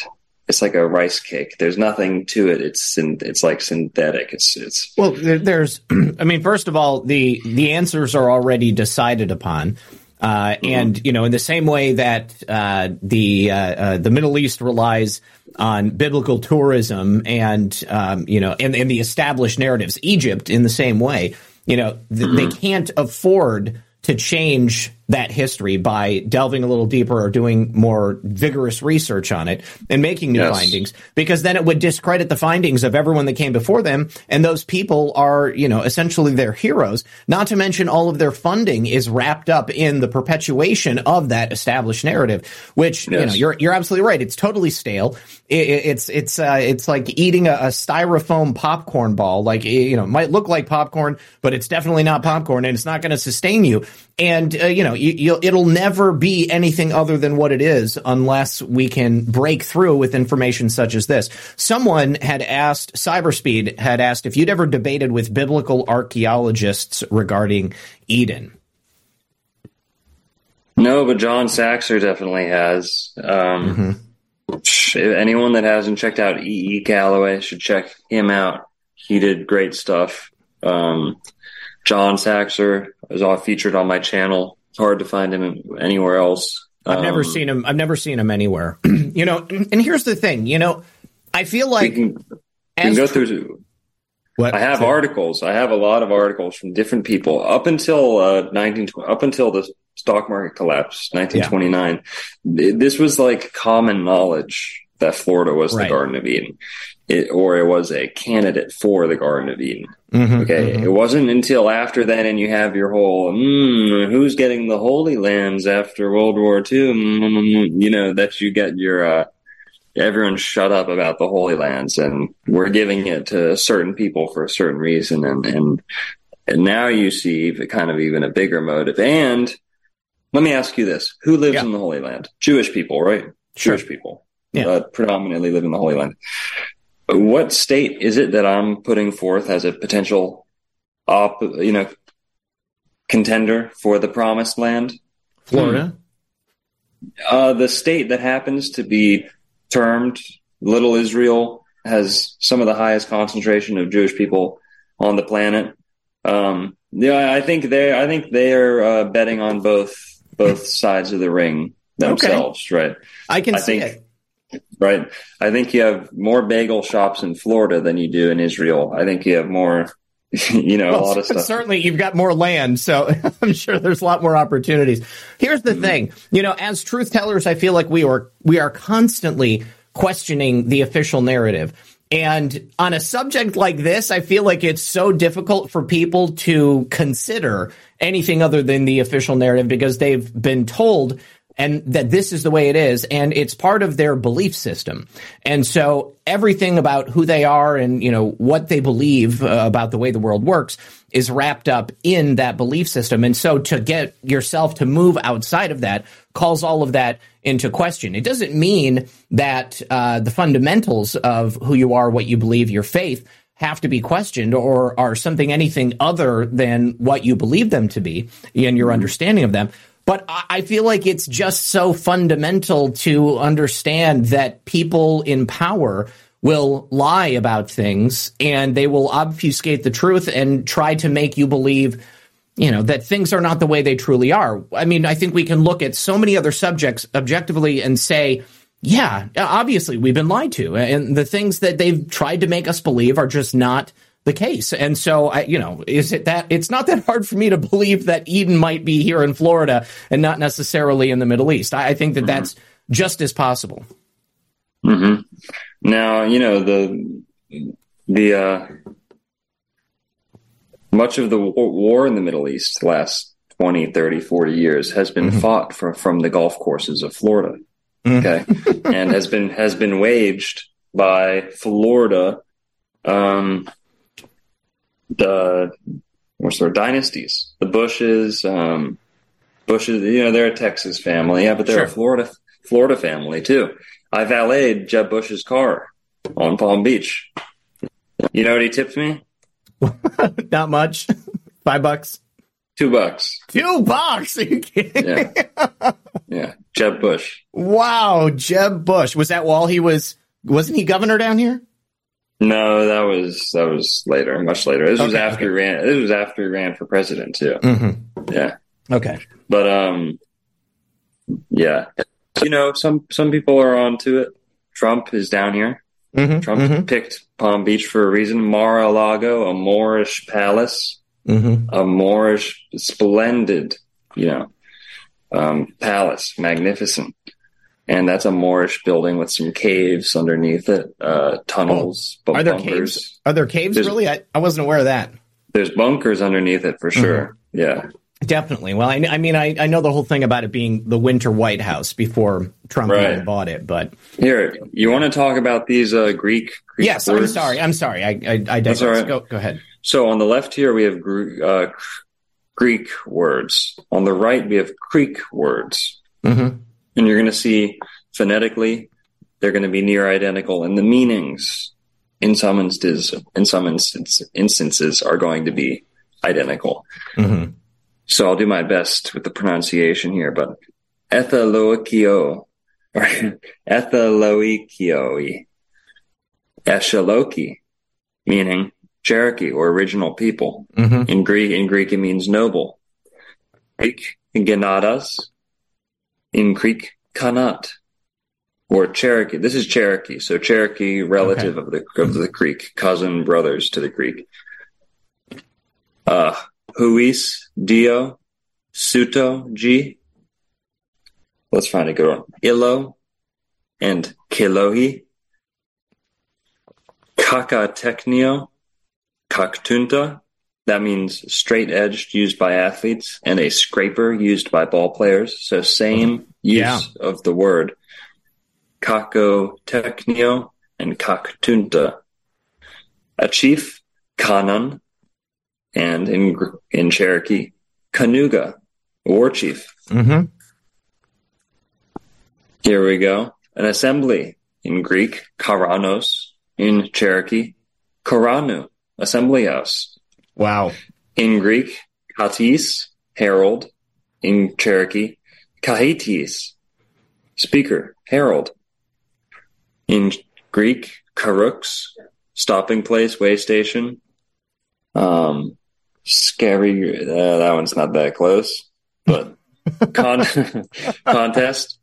It's like a rice cake. There's nothing to it. It's it's like synthetic. It's it's well. There's, I mean, first of all, the the answers are already decided upon. Uh, mm-hmm. And you know, in the same way that uh, the uh, uh, the Middle East relies on biblical tourism and um, you know, and, and, the established narratives, Egypt in the same way, you know, th- mm-hmm. they can't afford to change that history by delving a little deeper or doing more vigorous research on it and making new Yes. findings because then it would discredit the findings of everyone that came before them and those people are you know essentially their heroes not to mention all of their funding is wrapped up in the perpetuation of that established narrative which you know you're you're absolutely right. It's totally stale. It, it- it's it's uh, it's like eating a, a styrofoam popcorn ball. Like you know might look like popcorn but it's definitely not popcorn and it's not going to sustain you and uh, you know you, you'll, it'll never be anything other than what it is unless we can break through with information such as this someone had asked cyberspeed had asked if you'd ever debated with biblical archaeologists regarding eden No, but John Saxer definitely has. Um, sh- Anyone that hasn't checked out E. E. Callaway should check him out. He did great stuff. Um, John Saxer is all featured on my channel. It's hard to find him anywhere else. I've never Um, seen him. I've never seen him anywhere. you know, and here's the thing. You know, I feel We like can, we can go through. what I have so- articles. I have a lot of articles from different people up until uh, 19 up until the stock market collapse, 1929. Th- This was like common knowledge that Florida was Right. the Garden of Eden, it, or it was a candidate for the Garden of Eden. Mhm, Okay, mhm. it wasn't until after then, and you have your whole mm, who's getting the Holy Lands after World War II. Mm, you know that you get your uh, everyone shut up about the Holy Lands, and we're giving it to certain people for a certain reason, and and and now you see kind of even a bigger motive. And let me ask you this: Who lives Yeah. in the Holy Land? Jewish people, right? Sure. Jewish people, Yeah. uh, predominantly live in the Holy Land. What state is it that I'm putting forth as a potential op, you know, contender for the promised land? Florida. Uh, the state that happens to be termed Little Israel has some of the highest concentration of Jewish people on the planet. Um, yeah, I think they, I think they're uh, betting on both both sides of the ring themselves, right? I can I see think- it. Right. I think you have more bagel shops in Florida than you do in Israel. I think you have more, you know, a lot of stuff. Certainly, you've got more land, so I'm sure there's a lot more opportunities. Here's Mm-hmm. the thing, you know, as truth tellers, I feel like we are we are constantly questioning the official narrative. And on a subject like this, I feel like it's so difficult for people to consider anything other than the official narrative because they've been told and that this is the way it is and it's part of their belief system. And so everything about who they are and you know what they believe uh, about the way the world works is wrapped up in that belief system. And so to get yourself to move outside of that calls all of that into question. It doesn't mean that uh, the fundamentals of who you are, what you believe, your faith have to be questioned or are something anything other than what you believe them to be and your understanding of them. But I feel like it's just so fundamental to understand that people in power will lie about things and they will obfuscate the truth and try to make you believe you know that things are not the way they truly are. I mean, I think we can look at so many other subjects objectively and say, yeah, obviously we've been lied to, and the things that they've tried to make us believe are just not the case. And so, I, you know, is it that it's not that hard for me to believe that Eden might be here in Florida and not necessarily in the Middle East? I, I think that that's just as possible. hmm Now, you know, the, the, uh, much of the war in the Middle East, the last 20, 30, 40 years has been fought from, from the golf courses of Florida. Okay. and has been, has been waged by Florida, um, the, what's their dynasties, the Bushes, um, Bushes, you know, they're a Texas family. Yeah, but they're Sure. a Florida, Florida family too. I valeted Jeb Bush's car on Palm Beach. You know what he tipped me? not much. Five bucks. Two bucks. Two bucks. Are you kidding? Yeah. yeah. Jeb Bush. Wow, Jeb Bush. Was that while he was wasn't he governor down here? No, that was that was later, much later. This was Okay, after he ran this was after he ran for president too. Mm-hmm. Yeah. Okay. But um yeah. You know, some some people are onto it. Trump is down here. Mm-hmm. Trump picked Palm Beach for a reason. Mar-a-Lago, a Moorish palace, Mm-hmm. a Moorish splendid, you know, um, palace, magnificent. And that's a Moorish building with some caves underneath it, uh, tunnels, Oh, are there bunkers. caves? Are there caves? There's- really? I, I wasn't aware of that. There's bunkers underneath it for sure. Yeah. Definitely. Well, I, I mean, I, I know the whole thing about it being the Winter White House before Trump Right. bought it, but Here, you want to talk about these uh, Greek, Greek yes, I'm words? sorry. I'm sorry. I I, I digress. right. Go go ahead. So on the left here we have Gr- uh, Greek words. On the right we have Greek words, Mm-hmm. And you're going to see phonetically they're going to be near identical, and the meanings in some instances in some instance, instances are going to be identical. Mm-hmm. So I'll do my best with the pronunciation here, but ethaloikio or ethaloikioi eshaloki, meaning Cherokee or original people. Mm-hmm. In Greek, in Greek it means noble. Greek Ganadas. In Creek Kanat. Or Cherokee. This is Cherokee. So Cherokee, relative of the of the Greek, cousin brothers to the Creek. Uh, Huis, Dio, Suto, G. Let's find a good one. Ilo and Kilohi. Kakatechnio, Kaktunta. That means straight edged used by athletes and a scraper used by ball players. So same use Yeah. of the word. Kakotechnio and Kaktunta. A chief, Kanan, and in in Cherokee, Kanuga, war chief. Mm-hmm. Here we go. An assembly in Greek, Karanos. In Cherokee, Karanu, assembly house. Wow. In Greek, Katis, herald. In Cherokee, Kahitis, speaker, herald. In Greek, Karuks, stopping place, way station. Um, scary. Uh, that one's not that close, but con- contest,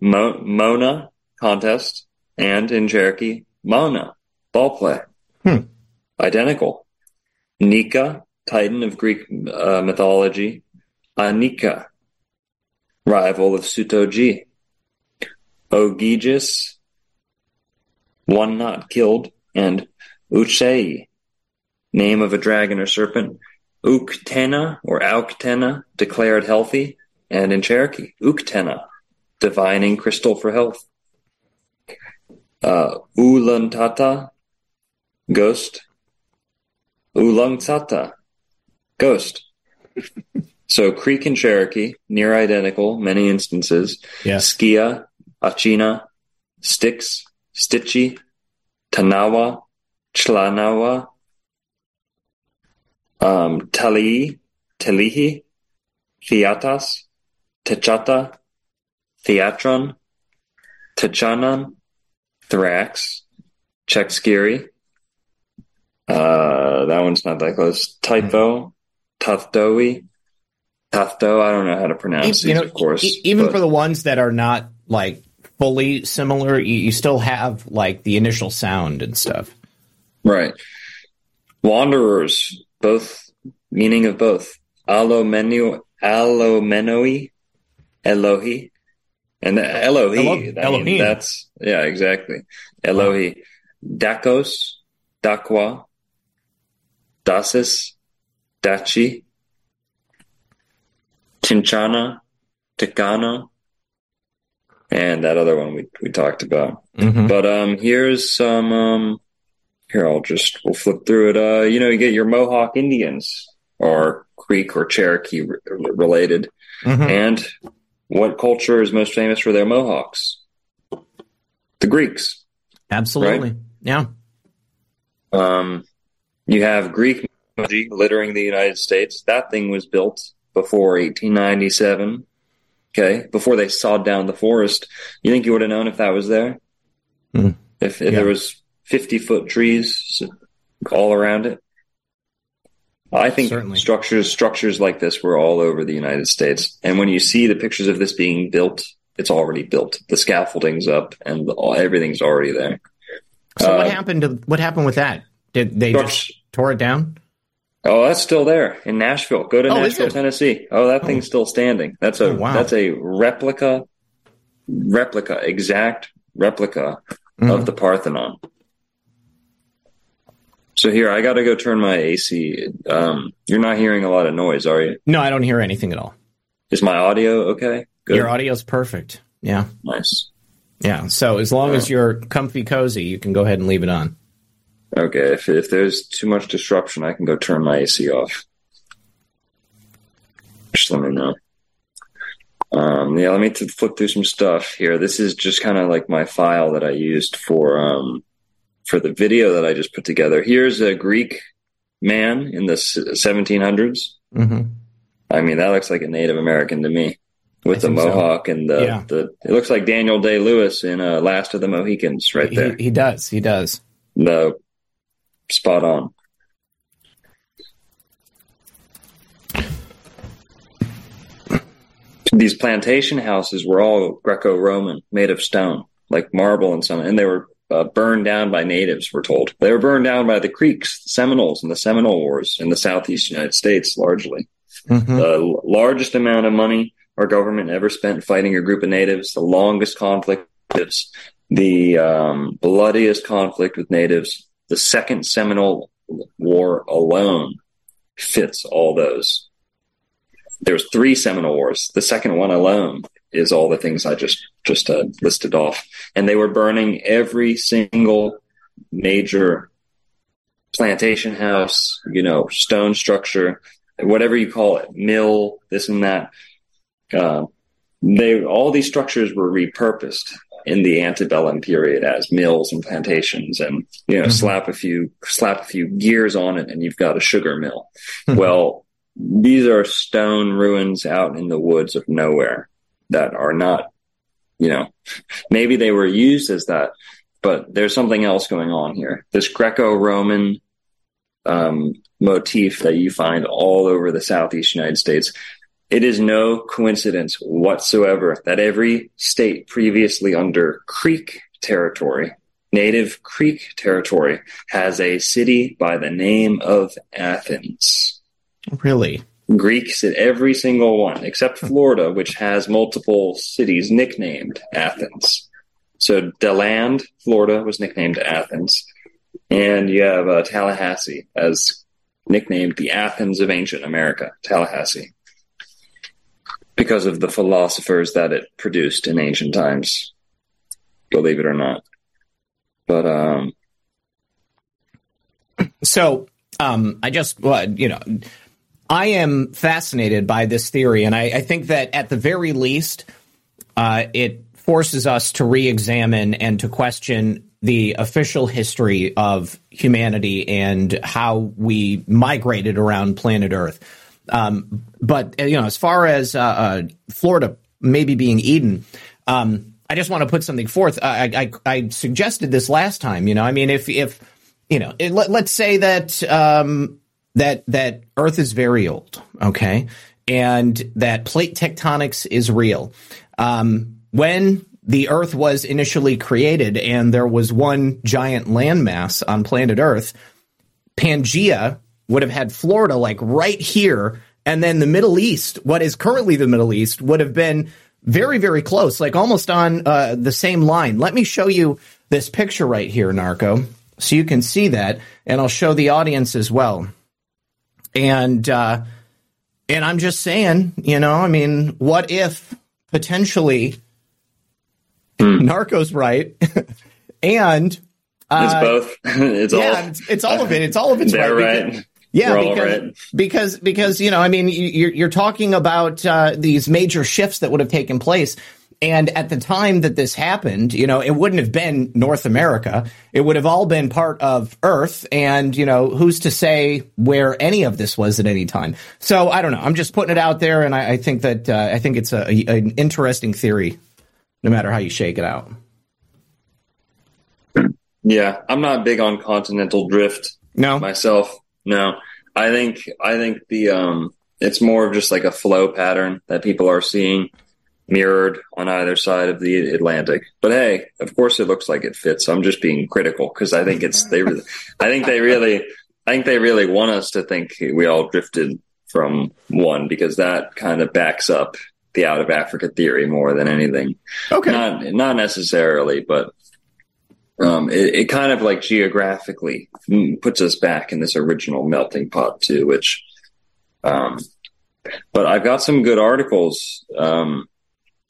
Mo- Mona contest, and in Cherokee, Mona ball play. Hmm. Identical. Nika, titan of Greek uh, mythology. Anika, rival of Sutoji. Ogegis, one not killed, and Uchei, name of a dragon or serpent. Uktena or Auktena, declared healthy, and in Cherokee, Uktena, divining crystal for health. Uh, Ulantata, ghost. Ulangtata, ghost. so Creek and Cherokee, near identical, many instances. Yes. Skia, Achina, Styx, Stitchy, Tanawa, Chlanawa, um, Talii, Talihi, Theatas, Techata, Theatron, Techanan, Thrax, Chekskiri. Uh, that one's not that close. Typho, Tathdoi, Tathdo. I don't know how to pronounce you these, know, of course. e- even but- for the ones that are not like fully similar, you, you still have like the initial sound and stuff. Right. Wanderers, both meaning of both. Alomenu, Alomenoi, Elohi, and Elohi. Elo- I mean, Elohim. that's yeah, exactly. Elohi, Dakos, Dakwa, Dasis, Dachi, Chinchana, Tikana, and that other one we we talked about. Mm-hmm. But um, here's some. Um, here, I'll just we'll flip through it. Uh, you know, you get your Mohawk Indians or Creek or Cherokee re- related, Mm-hmm. and what culture is most famous for their Mohawks? The Greeks. Absolutely. Yeah. Um, you have Greek mythology littering the United States. That thing was built before 1897. Okay, before they sawed down the forest. You think you would have known if that was there? Hmm. If, if Yeah. there was 50 foot trees all around it? I think Certainly. structures structures like this were all over the United States. And when you see the pictures of this being built, it's already built. The scaffolding's up and all, everything's already there. So what Uh, happened to what happened with that? Did they Struct- just tore it down? Oh, that's still there in Nashville. Go to Oh, Nashville. Tennessee. Oh, that thing's still standing. That's a Oh, wow. that's a replica, replica, exact replica Mm-hmm. of the Parthenon. So here, I got to go turn my AC. Um, you're not hearing a lot of noise, are you? No, I don't hear anything at all. Is my audio okay? Good. Your audio's perfect. Yeah. nice. Yeah. So as long as you're comfy cozy, you can go ahead and leave it on. Okay, if if there's too much disruption, I can go turn my AC off. Just let me know. Um, yeah, let me t- flip through some stuff here. This is just kind of like my file that I used for um, for the video that I just put together. Here's a Greek man in the s- 1700s. hmm I mean, that looks like a Native American to me, with the think so. mohawk and the, Yeah. the. It looks like Daniel Day Lewis in uh, Last of the Mohicans, right He, there. he does. He does. No, spot on. These plantation houses were all Greco-Roman, made of stone, like marble and some, and they were uh, burned down by natives. We're told they were burned down by the Creeks, the Seminoles, and the Seminole Wars in the Southeast United States, largely. Mhm. The largest amount of money our government ever spent fighting a group of natives, the longest conflict the um, bloodiest conflict with natives, the Second Seminole War alone fits all those. There's three Seminole Wars. The second one alone is all the things I just just uh, listed off, and they were burning every single major plantation house, you know, stone structure, whatever you call it, mill, this and that. Uh, they all these structures were repurposed in the antebellum period as mills and plantations, and you know, slap a few slap a few gears on it, and you've got a sugar mill. well, these are stone ruins out in the woods of nowhere that are not, you know, maybe they were used as that, but there's something else going on here. This Greco-Roman um, motif that you find all over the Southeast United States. It is no coincidence whatsoever that every state previously under Creek territory, native Creek territory, has a city by the name of Athens. Really? Greeks at every single one, except Florida, which has multiple cities nicknamed Athens. So DeLand, Florida, was nicknamed Athens, and you have uh, Tallahassee as nicknamed the Athens of ancient America, Tallahassee, because of the philosophers that it produced in ancient times. Believe it or not, but um, So, um, I just, well, you know, I am fascinated by this theory, and I, I think that at the very least, uh, it forces us to re-examine and to question the official history of humanity and how we migrated around planet Earth. Um, but you know, as far as uh, uh, Florida maybe being Eden, um, I just want to put something forth. I, I, I suggested this last time. You know, I mean, if if you know, it, let, let's say that um, that that Earth is very old, okay, and that plate tectonics is real. Um, when the Earth was initially created, and there was one giant landmass on planet Earth, Pangea would have had Florida like right here, and then the Middle East, what is currently the Middle East, would have been very, very close, like almost on uh, the same line. Let me show you this picture right here, Narco, so you can see that, and I'll show the audience as well. And uh, and I'm just saying, you know, I mean, what if potentially Narco's right, and it's uh, both. it's yeah, all. it's, it's all of it. It's all of it's They're right. right. Yeah, because, because because you know, I mean, you- you're you're talking about uh, these major shifts that would have taken place, and at the time that this happened, you know, it wouldn't have been North America. It would have all been part of Earth, and you know, who's to say where any of this was at any time? So I don't know. I'm just putting it out there, and I, I think that uh, I think it's a, a an interesting theory, no matter how you shake it out. Yeah, I'm not big on continental drift. No, myself. No, I think I think the um, it's more of just like a flow pattern that people are seeing mirrored on either side of the Atlantic. But hey, of course, it looks like it fits. I'm just being critical because I think it's they. Really, I think they really. I think they really want us to think we all drifted from one because that kind of backs up the out of Africa theory more than anything. Okay. Not not necessarily, but um, it, it kind of like geographically puts us back in this original melting pot too, which um, but I've got some good articles um,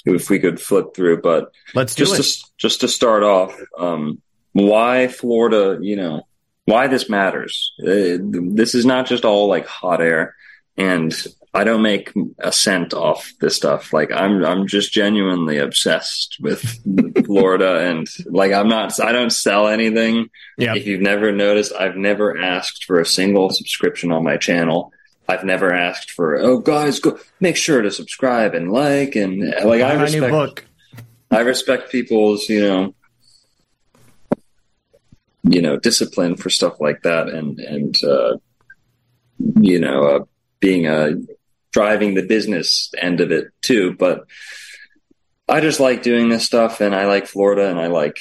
if we could flip through. But let's just. To, just to start off, um, why Florida? You know, why this matters. Uh, this is not just all like hot air, and I don't make a cent off this stuff. Like I'm, I'm just genuinely obsessed with Florida, and like I'm not. I don't sell anything. Yeah. If you've never noticed, I've never asked for a single subscription on my channel. I've never asked for, oh guys, go make sure to subscribe and like and like I respect. new book. I respect people's, you know, you know, discipline for stuff like that, and and uh, you know, uh, being a driving the business end of it too. But I just like doing this stuff, and I like Florida, and I like.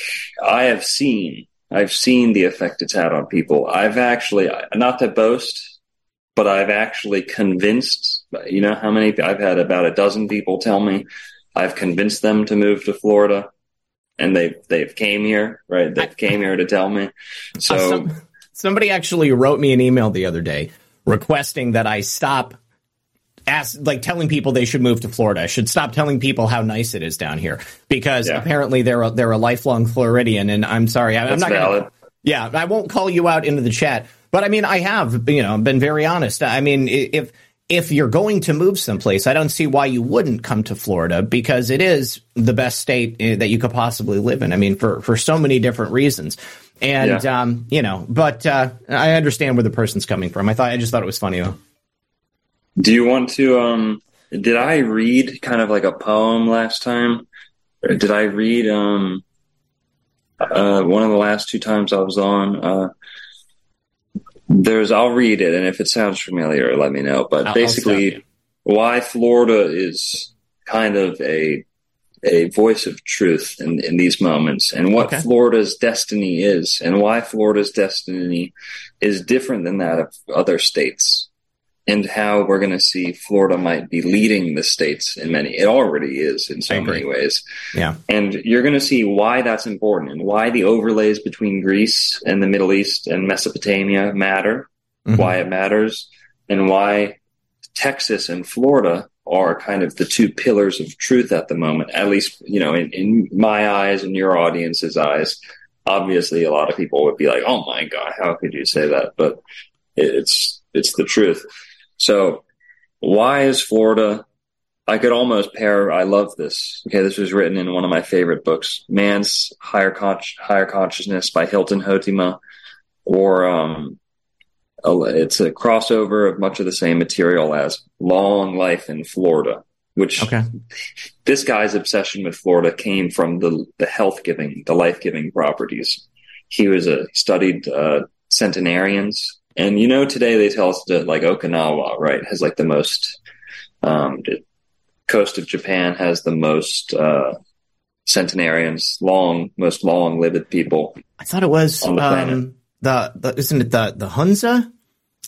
I have seen, I've seen the effect it's had on people. I've actually, not to boast, but I've actually convinced. You know how many? I've had about a dozen people tell me I've convinced them to move to Florida, and they've they've came here, right? They've came here to tell me. So Uh, some- somebody actually wrote me an email the other day requesting that I stop ask like telling people they should move to Florida. I should stop telling people how nice it is down here because Yeah. apparently they're a, they're a lifelong Floridian and I'm sorry I, I'm not valid. gonna yeah, I won't call you out into the chat, but I mean, I have, you know, been very honest. I mean, if if you're going to move someplace, I don't see why you wouldn't come to Florida because it is the best state eh, that you could possibly live in. I mean, for for so many different reasons, and Yeah. um, you know, but uh, I understand where the person's coming from. I thought I just thought it was funny though. Do you want to? Um, did I read kind of like a poem last time? Or did I read um, uh, one of the last two times I was on? Uh, there's, I'll read it, and if it sounds familiar, let me know. But I'll- I'll basically, why Florida is kind of a a voice of truth in, in these moments, and what Okay. Florida's destiny is, and why Florida's destiny is different than that of other states and how we're going to see Florida might be leading the states in many. It already is in so many ways, Yeah, and you're going to see why that's important and why the overlays between Greece and the Middle East and Mesopotamia matter, Mhm. why it matters, and why Texas and Florida are kind of the two pillars of truth at the moment. At least, you know, in, in my eyes and your audience's eyes. Obviously, a lot of people would be like, "Oh my god, how could you say that?" But it's it's the truth. So, why is Florida? I could almost pair. I love this. Okay, this was written in one of my favorite books, "Man's Higher Con- Higher Consciousness" by Hilton Hotema, or um, a- it's a crossover of much of the same material as "Long Life in Florida," which okay, this guy's obsession with Florida came from the the health giving, the life giving properties. He was a studied uh, centenarians, and you know today they tell us that like Okinawa, right, has like the most. Um, the coast of Japan has the most uh, centenarians, long, most long lived people. I thought it was the um, the the isn't it the the Hunza?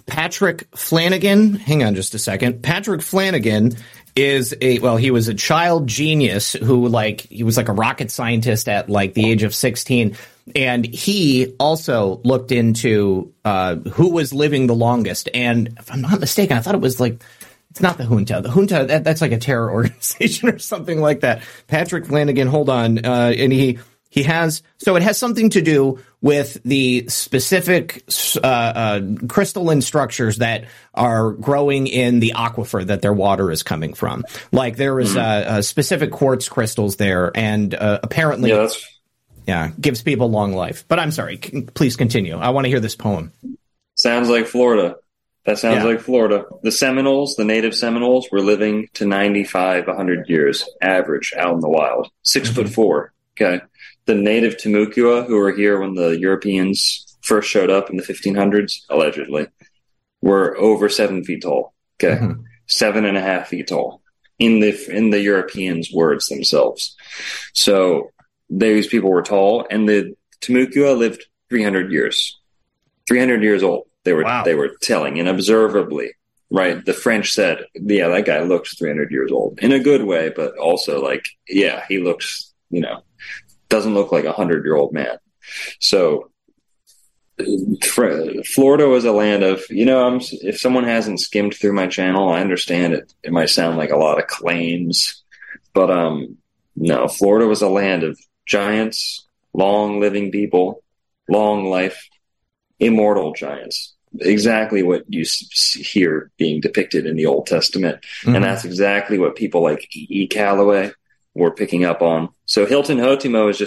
Patrick Flanagan. Hang on just a second. Patrick Flanagan is a well, he was a child genius who like he was like a rocket scientist at like the age of 16 and he also looked into uh who was living the longest and if I'm not mistaken, I thought it was like it's not the junta. The junta that, that's like a terror organization or something like that. Patrick Flanagan, hold on, uh, and he he has so it has something to do with the specific uh, uh, crystalline structures that are growing in the aquifer that their water is coming from. Like there is uh, uh, specific quartz crystals there, and uh, apparently, Yeah, yeah, gives people long life. But I'm sorry, c- please continue. I want to hear this poem. Sounds like Florida. That sounds Yeah. like Florida. The Seminoles, the native Seminoles, were living to 95, 100 years average out in the wild. 6 foot four. Okay. The native Timucua, who were here when the Europeans first showed up in the 1500s, allegedly, were over seven feet tall. Okay. Mhm. Seven and a half feet tall in the, in the Europeans' words themselves. So these people were tall and the Timucua lived 300 years. 300 years old. They were Wow. they were telling and observably. Right. The French said, yeah, that guy looks 300 years old in a good way, but also like, yeah, he looks, you know, doesn't look like a hundred year old man. So Florida was a land of, you know, I'm, if someone hasn't skimmed through my channel, I understand it. It might sound like a lot of claims, but, um, no, Florida was a land of giants, long living people, long life, immortal giants. Exactly what you hear being depicted in the Old Testament. And mm-hmm. that's exactly what people like E. Callaway were picking up on. So Hilton Hotema is just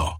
now.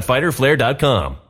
www.fighterflare.com.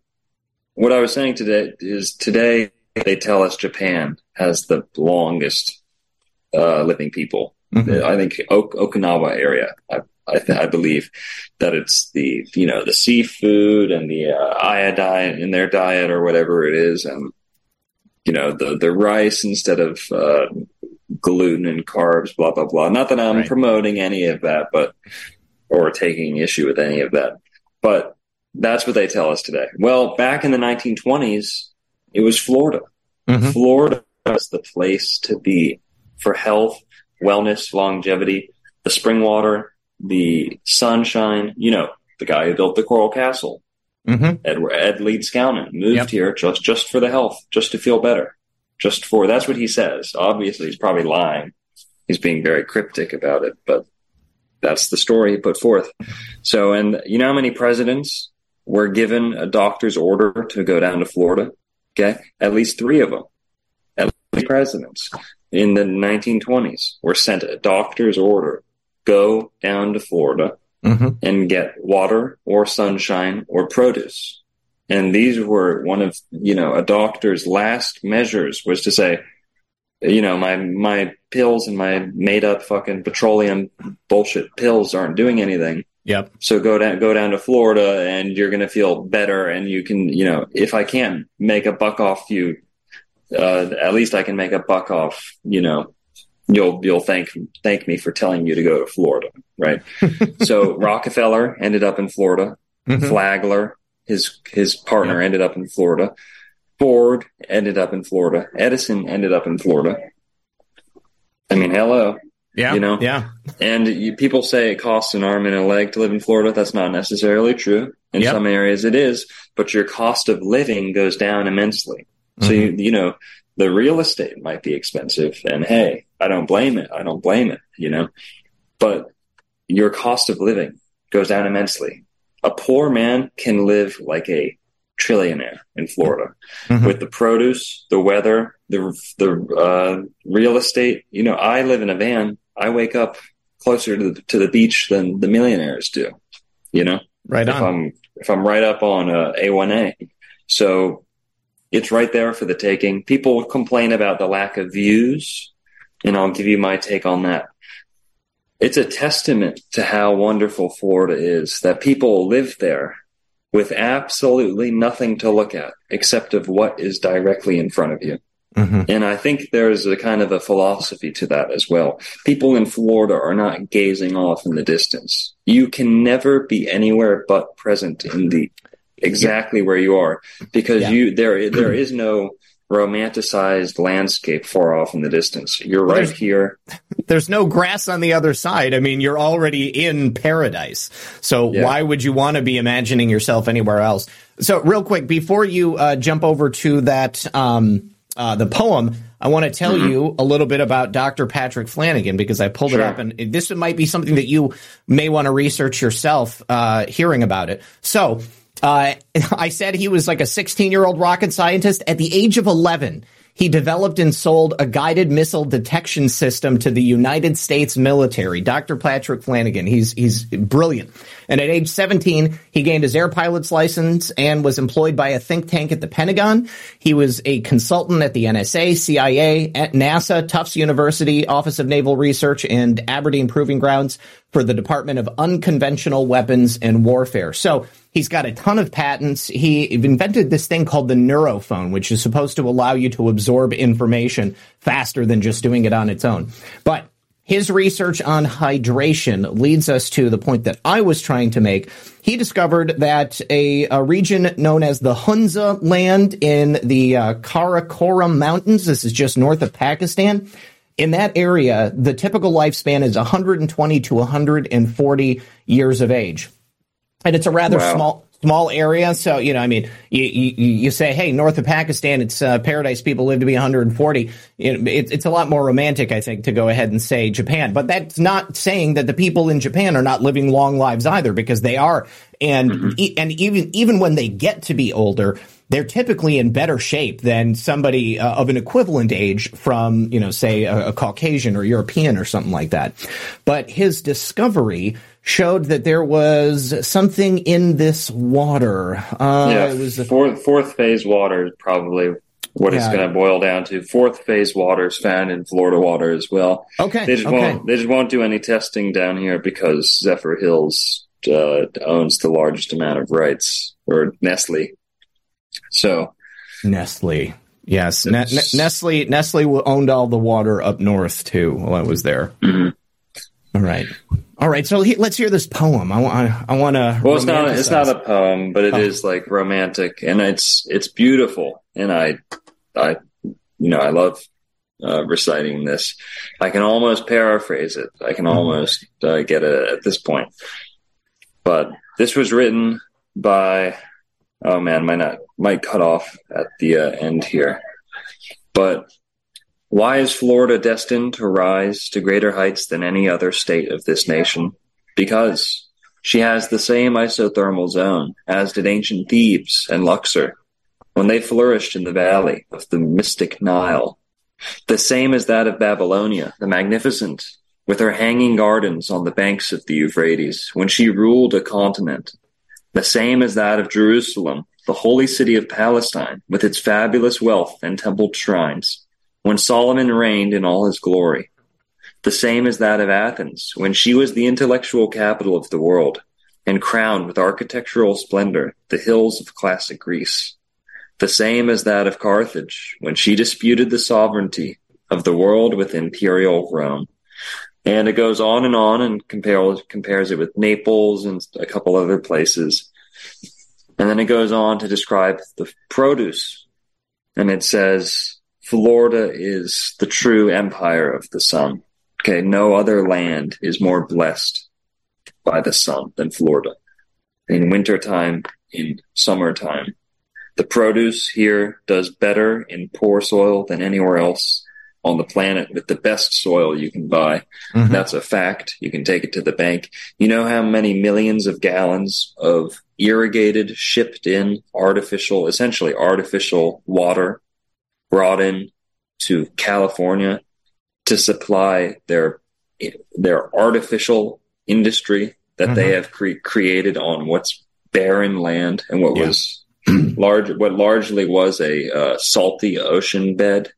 what I was saying today is today they tell us Japan has the longest uh, living people. I think ok- Okinawa area. I, I, th- I believe that it's the you know the seafood and the uh, iodine in their diet or whatever it is, and you know the the rice instead of uh, gluten and carbs. Blah blah blah. Not that I'm Right. promoting any of that, but or taking issue with any of that, but that's what they tell us today. Well, back in the 1920s, it was Florida. Mhm. Florida was the place to be for health, wellness, longevity, the spring water, the sunshine. You know, the guy who built the Coral Castle, Mm-hmm. Ed, Ed Leedskalnin, moved Yep. here just just for the health, just to feel better, just for that's what he says. Obviously, he's probably lying. He's being very cryptic about it, but that's the story he put forth. So, and you know how many presidents were given a doctor's order to go down to Florida? Okay, at least three of them, at least presidents in the 1920s were sent a doctor's order go down to Florida Mm-hmm. and get water or sunshine or produce. And these were one of, you know, a doctor's last measures was to say, you know, my, my pills and my made up fucking petroleum bullshit pills aren't doing anything. Yep. So go down, go down to Florida and you're going to feel better. And you can, you know, if I can't make a buck off you, uh, at least I can make a buck off, you know, you'll, you'll thank, thank me for telling you to go to Florida. Right. so Rockefeller ended up in Florida. Mhm. Flagler, his, his partner ended up in Florida. Ford ended up in Florida. Edison ended up in Florida. I mean, hello. Yeah. You know? Yeah. And you, people say it costs an arm and a leg to live in Florida. That's not necessarily true. In Yep. some areas it is, but your cost of living goes down immensely. So Mm-hmm. you, you know, the real estate might be expensive and hey, I don't blame it. I don't blame it, you know, but your cost of living goes down immensely. A poor man can live like a trillionaire in Florida Mhm. with the produce, the weather, the the uh, real estate. You know, I live in a van. I wake up closer to the to the beach than the millionaires do. You know, Right if on. I'm if I'm right up on uh, A1A, so it's right there for the taking. People complain about the lack of views, and I'll give you my take on that. It's a testament to how wonderful Florida is that people live there with absolutely nothing to look at except of what is directly in front of you. Mhm. And I think there's a kind of a philosophy to that as well. People in Florida are not gazing off in the distance. You can never be anywhere but present in the exactly where you are because Yeah. you there there is no romanticized landscape far off in the distance. You're Well, right there's- here. There's no grass on the other side. I mean, you're already in paradise. So Yeah. why would you want to be imagining yourself anywhere else? So real quick, before you uh, jump over to that, um, uh, the poem, I want to tell you a little bit about Dr. Patrick Flanagan because I pulled it up and this might be something that you may want to research yourself, uh, hearing about it. So, uh, I said he was like a 16 year old rocket scientist at the age of 11. He developed and sold a guided missile detection system to the United States military. Dr. Patrick Flanagan. He's, he's brilliant. And at age 17, he gained his air pilot's license and was employed by a think tank at the Pentagon. He was a consultant at the NSA, CIA, at NASA, Tufts University, Office of Naval Research, and Aberdeen Proving Grounds for the Department of Unconventional Weapons and Warfare. So he's got a ton of patents. He invented this thing called the neurophone, which is supposed to allow you to absorb information faster than just doing it on its own. But his research on hydration leads us to the point that I was trying to make. He discovered that a, a region known as the Hunza land in the uh, Karakoram Mountains, this is just north of Pakistan, in that area, the typical lifespan is 120 to 140 years of age. And it's a rather Wow. small small area. So, you know, I mean, you, you, you say, hey, north of Pakistan, it's uh, paradise. People live to be 140. You know, it, it's a lot more romantic, I think, to go ahead and say Japan. But that's not saying that the people in Japan are not living long lives either, because they are. And e- and even even when they get to be older, they're typically in better shape than somebody uh, of an equivalent age from, you know, say a, a Caucasian or European or something like that. But his discovery showed that there was something in this water. Uh, yeah, it was a- fourth fourth phase water is probably what it's going to boil down to. Fourth phase water is found in Florida water as well. Okay, they just okay. won't they just won't do any testing down here because Zephyrhills uh, owns the largest amount of rights, or Nestle. So Nestle. Yes, ne- ne- Nestle. Nestle owned all the water up north too while I was there. Mm-hmm. All right, all right. So he, let's hear this poem. I want. I, want to. Well, it's not. It's not a poem, but it is Oh. like romantic, and it's it's beautiful. And I, I, you know, I love uh, reciting this. I can almost paraphrase it. I can almost uh, get it at this point. But this was written by. Oh man, might not might cut off at the uh, end here. But why is Florida destined to rise to greater heights than any other state of this nation? Because she has the same isothermal zone as did ancient Thebes and Luxor when they flourished in the valley of the mystic Nile. The same as that of Babylonia, the magnificent with her hanging gardens on the banks of the Euphrates, when she ruled a continent, the same as that of Jerusalem, the holy city of Palestine, with its fabulous wealth and templed shrines, when Solomon reigned in all his glory, the same as that of Athens, when she was the intellectual capital of the world, and crowned with architectural splendor the hills of classic Greece, the same as that of Carthage, when she disputed the sovereignty of the world with imperial Rome. And it goes on and on and compares it with Naples and a couple other places. And then it goes on to describe the produce. And it says, Florida is the true empire of the sun. Okay, no other land is more blessed by the sun than Florida. In wintertime, in summertime. The produce here does better in poor soil than anywhere else on the planet with the best soil you can buy. Mm-hmm. That's a fact. You can take it to the bank. You know how many millions of gallons of irrigated, shipped in artificial, essentially artificial water brought in to California to supply their their artificial industry that mm-hmm. they have cre- created on what's barren land and what yeah. was large what largely was a uh, salty ocean bed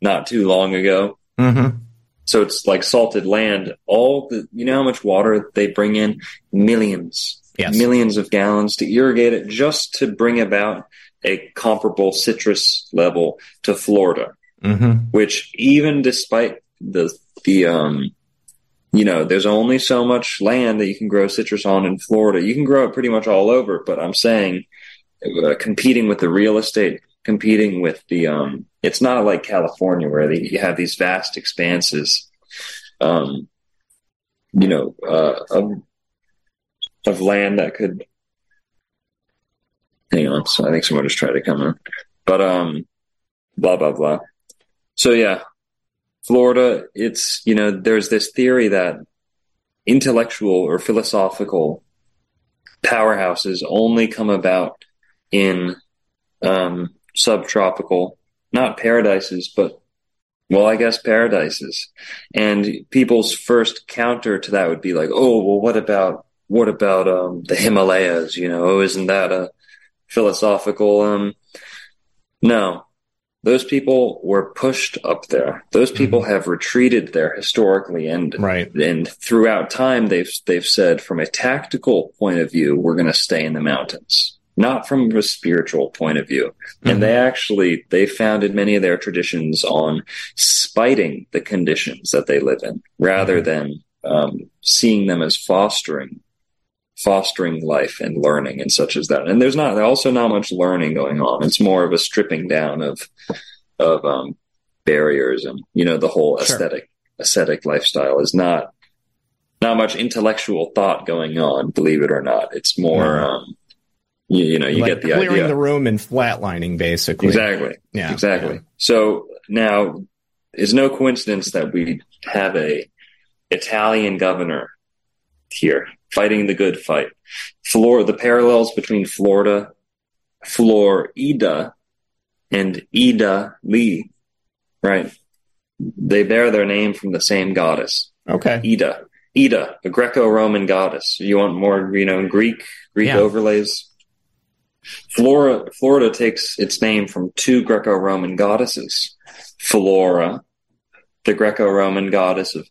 not too long ago. Mm-hmm. So it's like salted land. All the, you know how much water they bring in? Millions, yes. millions of gallons to irrigate it just to bring about a comparable citrus level to Florida, mm-hmm. which even despite the, the, um, you know, there's only so much land that you can grow citrus on in Florida. You can grow it pretty much all over, but I'm saying uh, competing with the real estate competing with the um it's not like California where they, you have these vast expanses um you know uh of of land that could hang on so I think someone just tried to come in but um blah blah blah so yeah Florida it's you know there's this theory that intellectual or philosophical powerhouses only come about in um, subtropical, not paradises, but well, I guess paradises. And people's first counter to that would be like, oh, well, what about what about um, the Himalayas? You know, oh, isn't that a philosophical? Um, no, those people were pushed up there. Those people mm-hmm. have retreated there historically, and right. and throughout time, they've they've said from a tactical point of view, we're going to stay in the mountains not from a spiritual point of view. Mm-hmm. And they actually, they founded many of their traditions on spiting the conditions that they live in rather mm-hmm. than um, seeing them as fostering, fostering life and learning and such as that. And there's not, also not much learning going on. It's more of a stripping down of, of, um, barriers and, you know, the whole sure. aesthetic, aesthetic lifestyle is not, not much intellectual thought going on, believe it or not. It's more, um, you, you know, you like get the clearing idea. the room and flatlining, basically. Exactly. Yeah. Exactly. Yeah. So now, it's no coincidence that we have a Italian governor here fighting the good fight. Flor the parallels between Florida, Florida, and Ida Lee, right? They bear their name from the same goddess. Okay. Ida. Ida, a Greco-Roman goddess. You want more, you know, Greek Greek yeah. overlays? Flora, Florida takes its name from two Greco-Roman goddesses. Flora, the Greco-Roman goddess of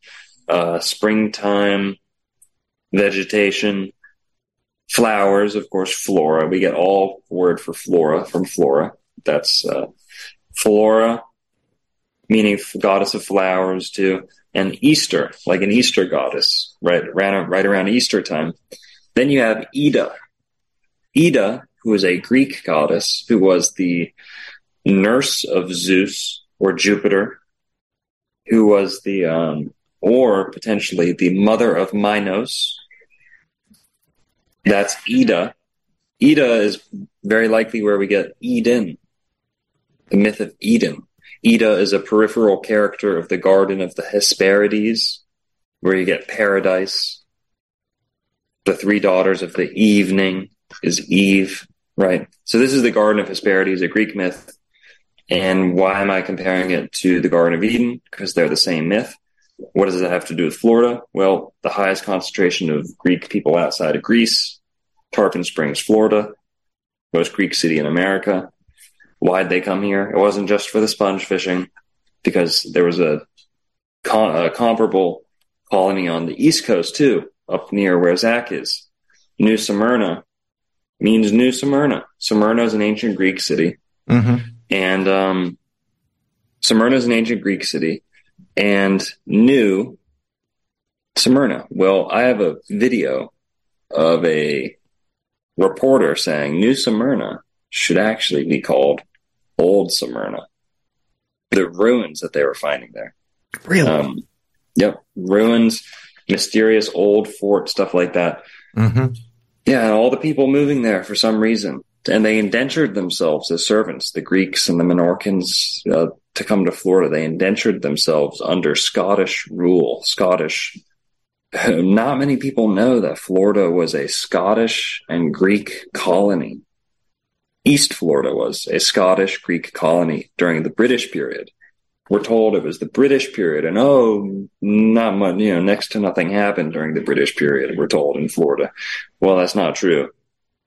uh, springtime, vegetation, flowers, of course, flora. We get all word for flora from flora. That's uh, flora, meaning goddess of flowers, too, and Easter, like an Easter goddess, right, right, right around Easter time. Then you have Ida. Ida who was a Greek goddess who was the nurse of Zeus or Jupiter, who was the, um, or potentially the mother of Minos. That's Ida. Ida is very likely where we get Eden, the myth of Eden. Ida is a peripheral character of the Garden of the Hesperides, where you get paradise. The three daughters of the evening is Eve. Right. So this is the Garden of Hesperides, a Greek myth. And why am I comparing it to the Garden of Eden? Because they're the same myth. What does it have to do with Florida? Well, the highest concentration of Greek people outside of Greece, Tarpon Springs, Florida, most Greek city in America. Why'd they come here? It wasn't just for the sponge fishing, because there was a, a comparable colony on the East Coast too, up near where Zach is. New Smyrna means New Smyrna. Smyrna is an ancient Greek city. Mm-hmm. And um, Smyrna is an ancient Greek city. And New Smyrna. Well, I have a video of a reporter saying New Smyrna should actually be called Old Smyrna. The ruins that they were finding there. Really? Um, yep. Ruins, mysterious old fort, stuff like that. Mm-hmm. Yeah, and all the people moving there for some reason. And they indentured themselves as servants, the Greeks and the Menorcans, uh, to come to Florida. They indentured themselves under Scottish rule. Scottish. Not many people know that Florida was a Scottish and Greek colony. East Florida was a Scottish Greek colony during the British period. We're told it was the British period, and oh, not much, you know, next to nothing happened during the British period, we're told in Florida. Well, that's not true.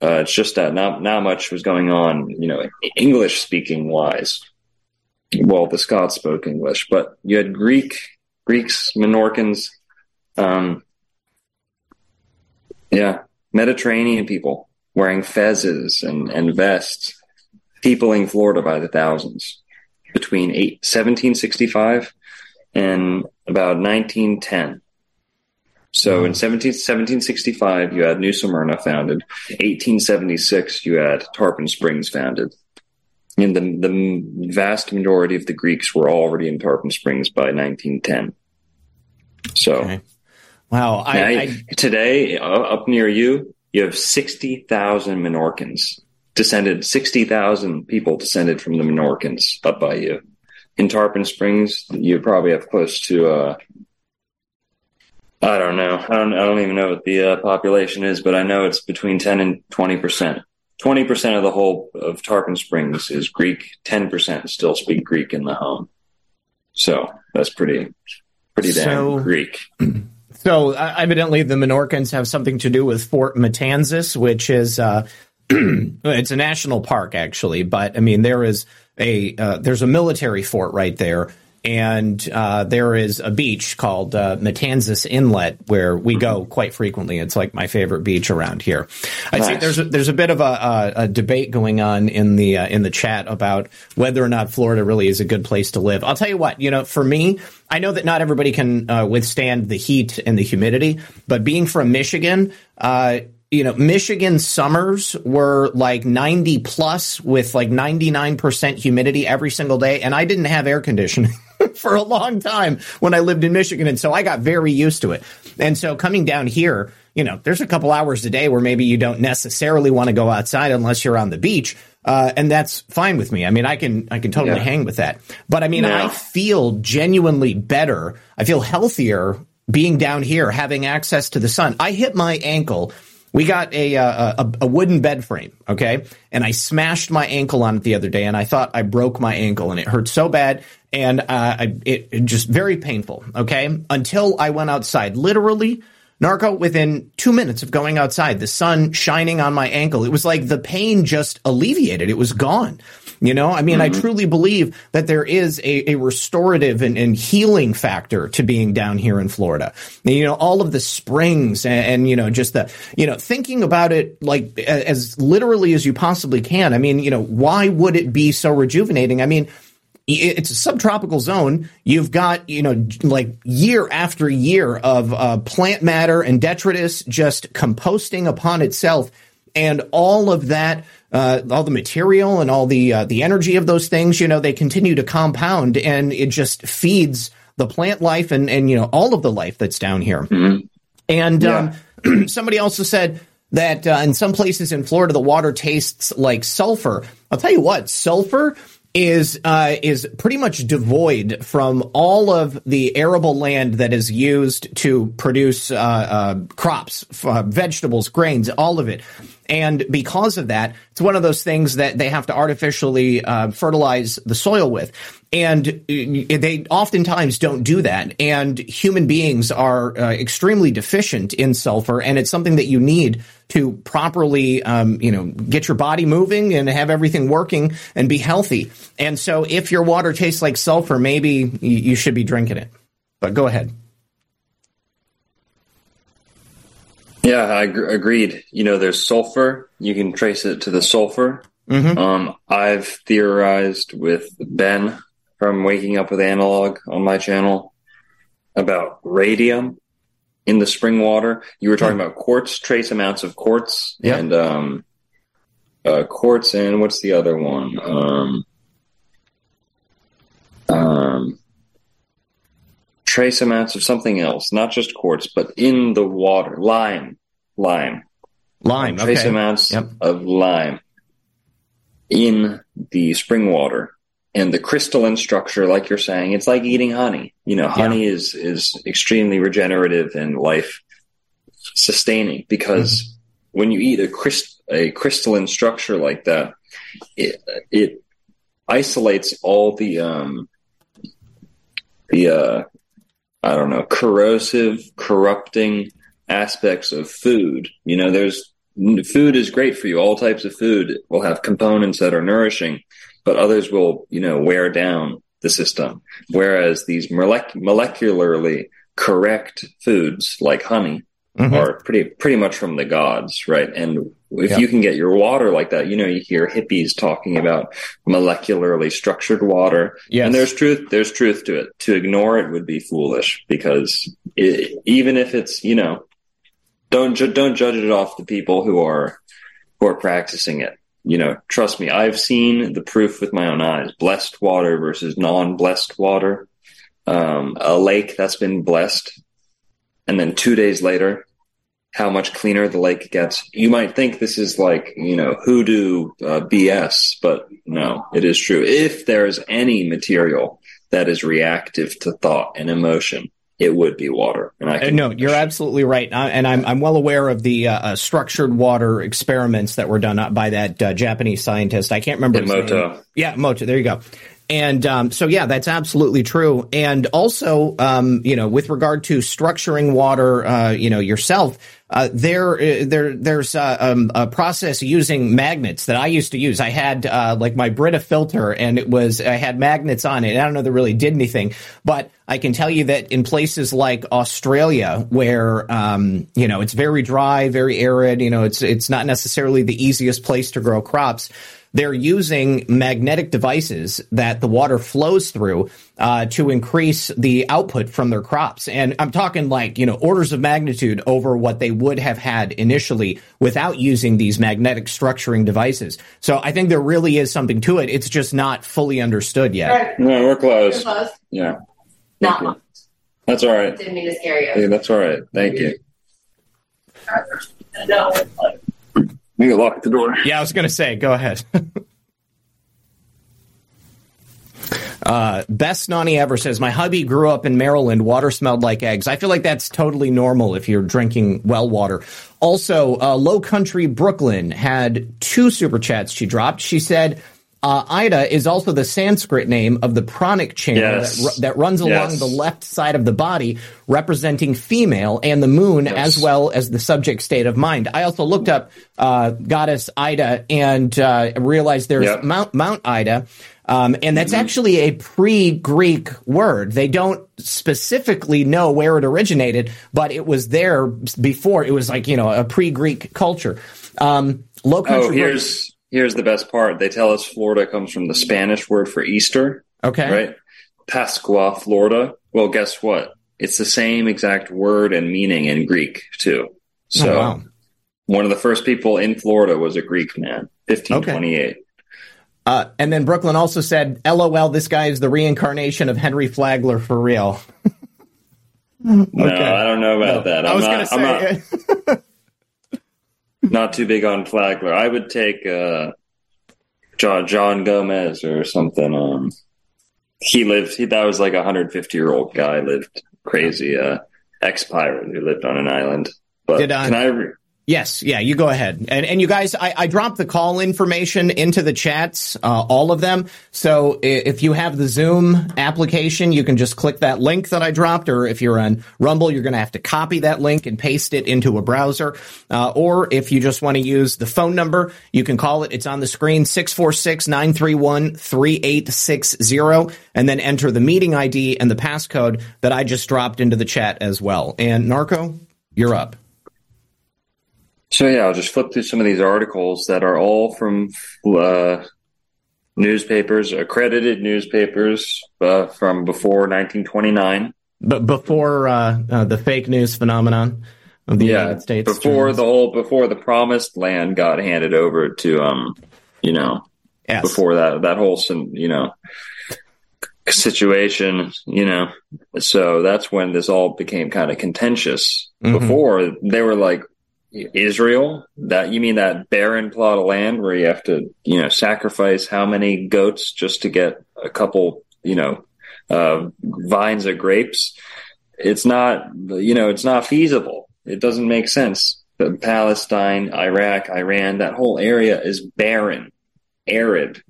Uh, it's just that not not much was going on, you know, English speaking wise. Well, the Scots spoke English, but you had Greek, Greeks, Minorcans, um, yeah, Mediterranean people wearing fezzes and, and vests, peopling Florida by the thousands between eight, 1765 and about 1910. So in 17, 1765, you had New Smyrna founded. 1876, you had Tarpon Springs founded. And the, the vast majority of the Greeks were already in Tarpon Springs by 1910. So, okay. wow. I, I, I, today, uh, up near you, you have 60,000 Menorcans descended, 60,000 people descended from the Menorcans up by you. In Tarpon Springs, you probably have close to, uh, I don't know. I don't, I don't even know what the uh, population is, but I know it's between 10 and 20%. 20% of the whole of Tarpon Springs is Greek. 10% still speak Greek in the home. So that's pretty, pretty damn so, Greek. So uh, evidently the Menorcans have something to do with Fort Matanzas, which is, uh, it's a national park actually, but I mean, there is a, uh, there's a military fort right there and uh, there is a beach called uh, Matanzas Inlet where we go quite frequently. It's like my favorite beach around here. I nice. see there's a, there's a bit of a, a, a debate going on in the uh, in the chat about whether or not Florida really is a good place to live. I'll tell you what, you know, for me, I know that not everybody can uh, withstand the heat and the humidity, but being from Michigan, uh, you know, Michigan summers were like 90 plus with like 99% humidity every single day. And I didn't have air conditioning. for a long time when I lived in Michigan. And so I got very used to it. And so coming down here, you know, there's a couple hours a day where maybe you don't necessarily want to go outside unless you're on the beach. Uh, and that's fine with me. I mean, I can I can totally yeah. hang with that. But I mean, yeah. I feel genuinely better. I feel healthier being down here, having access to the sun. I hit my ankle we got a, uh, a, a wooden bed frame, okay, and I smashed my ankle on it the other day, and I thought I broke my ankle, and it hurt so bad, and uh, I, it, it just very painful, okay, until I went outside, literally. Narco, within two minutes of going outside, the sun shining on my ankle, it was like the pain just alleviated. It was gone. You know, I mean, mm-hmm. I truly believe that there is a, a restorative and, and, healing factor to being down here in Florida. And, you know, all of the springs and, and, you know, just the, you know, thinking about it like as literally as you possibly can. I mean, you know, why would it be so rejuvenating? I mean, it's a subtropical zone. You've got, you know, like year after year of uh, plant matter and detritus just composting upon itself. And all of that uh, all the material and all the uh, the energy of those things, you know, they continue to compound, and it just feeds the plant life and and you know all of the life that's down here. Mm-hmm. And yeah. um, somebody also said that uh, in some places in Florida the water tastes like sulfur. I'll tell you what, sulfur is uh, is pretty much devoid from all of the arable land that is used to produce uh, uh, crops, uh, vegetables, grains, all of it. And because of that, it's one of those things that they have to artificially uh, fertilize the soil with. And uh, they oftentimes don't do that. And human beings are extremely deficient in sulfur, and it's something that you need to properly, um, you know, get your body moving and have everything working and be healthy. And so, if your water tastes like sulfur, maybe you should be drinking it. But go ahead. Yeah, I agreed. You know, there's sulfur. You can trace it to the sulfur. Mm-hmm. Um, I've theorized with Ben from Waking Up with Analog on my channel about radium in the spring water. You were talking mm-hmm. about quartz, trace amounts of quartz, yep. and um, uh, quartz, and what's the other one? Um, um, trace amounts of something else, not just quartz, but in the water, lime, lime, lime, trace okay. amounts yep. of lime in the spring water. And the crystalline structure, like you're saying, it's like eating honey. You know, honey yeah. is is extremely regenerative and life sustaining because mm-hmm. when you eat a crystal a crystalline structure like that, it it isolates all the um the uh I don't know, corrosive, corrupting aspects of food. You know, there's food is great for you. All types of food will have components that are nourishing, but others will, you know, wear down the system. Whereas these molec- molecularly correct foods like honey mm-hmm. are pretty pretty much from the gods, right? And if yeah. you can get your water like that, you know, you hear hippies talking about molecularly structured water, yes. and there's truth. There's truth to it. To ignore it would be foolish because it, even if it's you know, don't ju- don't judge it off the people who are who are practicing it. You know, trust me, I've seen the proof with my own eyes. Blessed water versus non-blessed water. Um, a lake that's been blessed, and then two days later how much cleaner the lake gets. You might think this is like, you know, hoodoo uh, BS, but no, it is true. If there's any material that is reactive to thought and emotion, it would be water. And I uh, no, you're absolutely right, uh, and I'm I'm well aware of the uh, uh, structured water experiments that were done by that uh, Japanese scientist. I can't remember. Name. Yeah, Moto. There you go. And um, so, yeah, that's absolutely true. And also, um, you know, with regard to structuring water, uh, you know, yourself, uh, there, uh, there, there's uh, um, a process using magnets that I used to use. I had uh, like my Brita filter, and it was I had magnets on it. I don't know that really did anything, but I can tell you that in places like Australia, where um, you know it's very dry, very arid, you know, it's it's not necessarily the easiest place to grow crops they're using magnetic devices that the water flows through uh, to increase the output from their crops. And I'm talking like, you know, orders of magnitude over what they would have had initially without using these magnetic structuring devices. So I think there really is something to it. It's just not fully understood yet. Right. No, we're close. We're close. Yeah. Not much. That's all right. Didn't mean to scare you. Yeah, that's all right. Thank you. No. You lock the door. Yeah, I was going to say, go ahead. Uh, best Nani ever says, My hubby grew up in Maryland. Water smelled like eggs. I feel like that's totally normal if you're drinking well water. Also, uh, Low Country Brooklyn had two super chats she dropped. She said, uh, Ida is also the Sanskrit name of the pranic channel yes. that, that, runs along yes. the left side of the body, representing female and the moon, yes. as well as the subject state of mind. I also looked up uh, goddess Ida and uh, realized there's yep. Mount, Mount Ida. Um, and that's mm-hmm. actually a pre-Greek word. They don't specifically know where it originated, but it was there before. It was like you know a pre-Greek culture. Um, low country. Oh, here's here's the best part. They tell us Florida comes from the Spanish word for Easter. Okay. Right? Pascua, Florida. Well, guess what? It's the same exact word and meaning in Greek, too. So, oh, wow. one of the first people in Florida was a Greek man, 1528. Okay. Uh, and then Brooklyn also said, LOL, this guy is the reincarnation of Henry Flagler for real. okay. No, I don't know about no, that. I'm I was going to say. not too big on Flagler. I would take uh, John John Gomez or something. Um, he lived. He, that was like a hundred fifty year old guy lived crazy. Uh, ex pirate who lived on an island. But Did, can I? Re- Yes, yeah, you go ahead. And and you guys, I, I dropped the call information into the chats, uh, all of them. So if you have the Zoom application, you can just click that link that I dropped, or if you're on Rumble, you're going to have to copy that link and paste it into a browser. Uh, or if you just want to use the phone number, you can call it. It's on the screen, 646-931-3860, and then enter the meeting ID and the passcode that I just dropped into the chat as well. And Narco, you're up. So yeah, I'll just flip through some of these articles that are all from uh, newspapers, accredited newspapers uh, from before 1929. But before uh, uh, the fake news phenomenon of the yeah, United States, before the whole before the promised land got handed over to um, you know, Yes. before that that whole you know situation, you know, so that's when this all became kind of contentious. Mhm. Before they were like Israel, that you mean that barren plot of land where you have to, you know, sacrifice how many goats just to get a couple, you know, uh, vines of grapes? It's not, you know, it's not feasible. It doesn't make sense. But Palestine, Iraq, Iran, that whole area is barren, arid.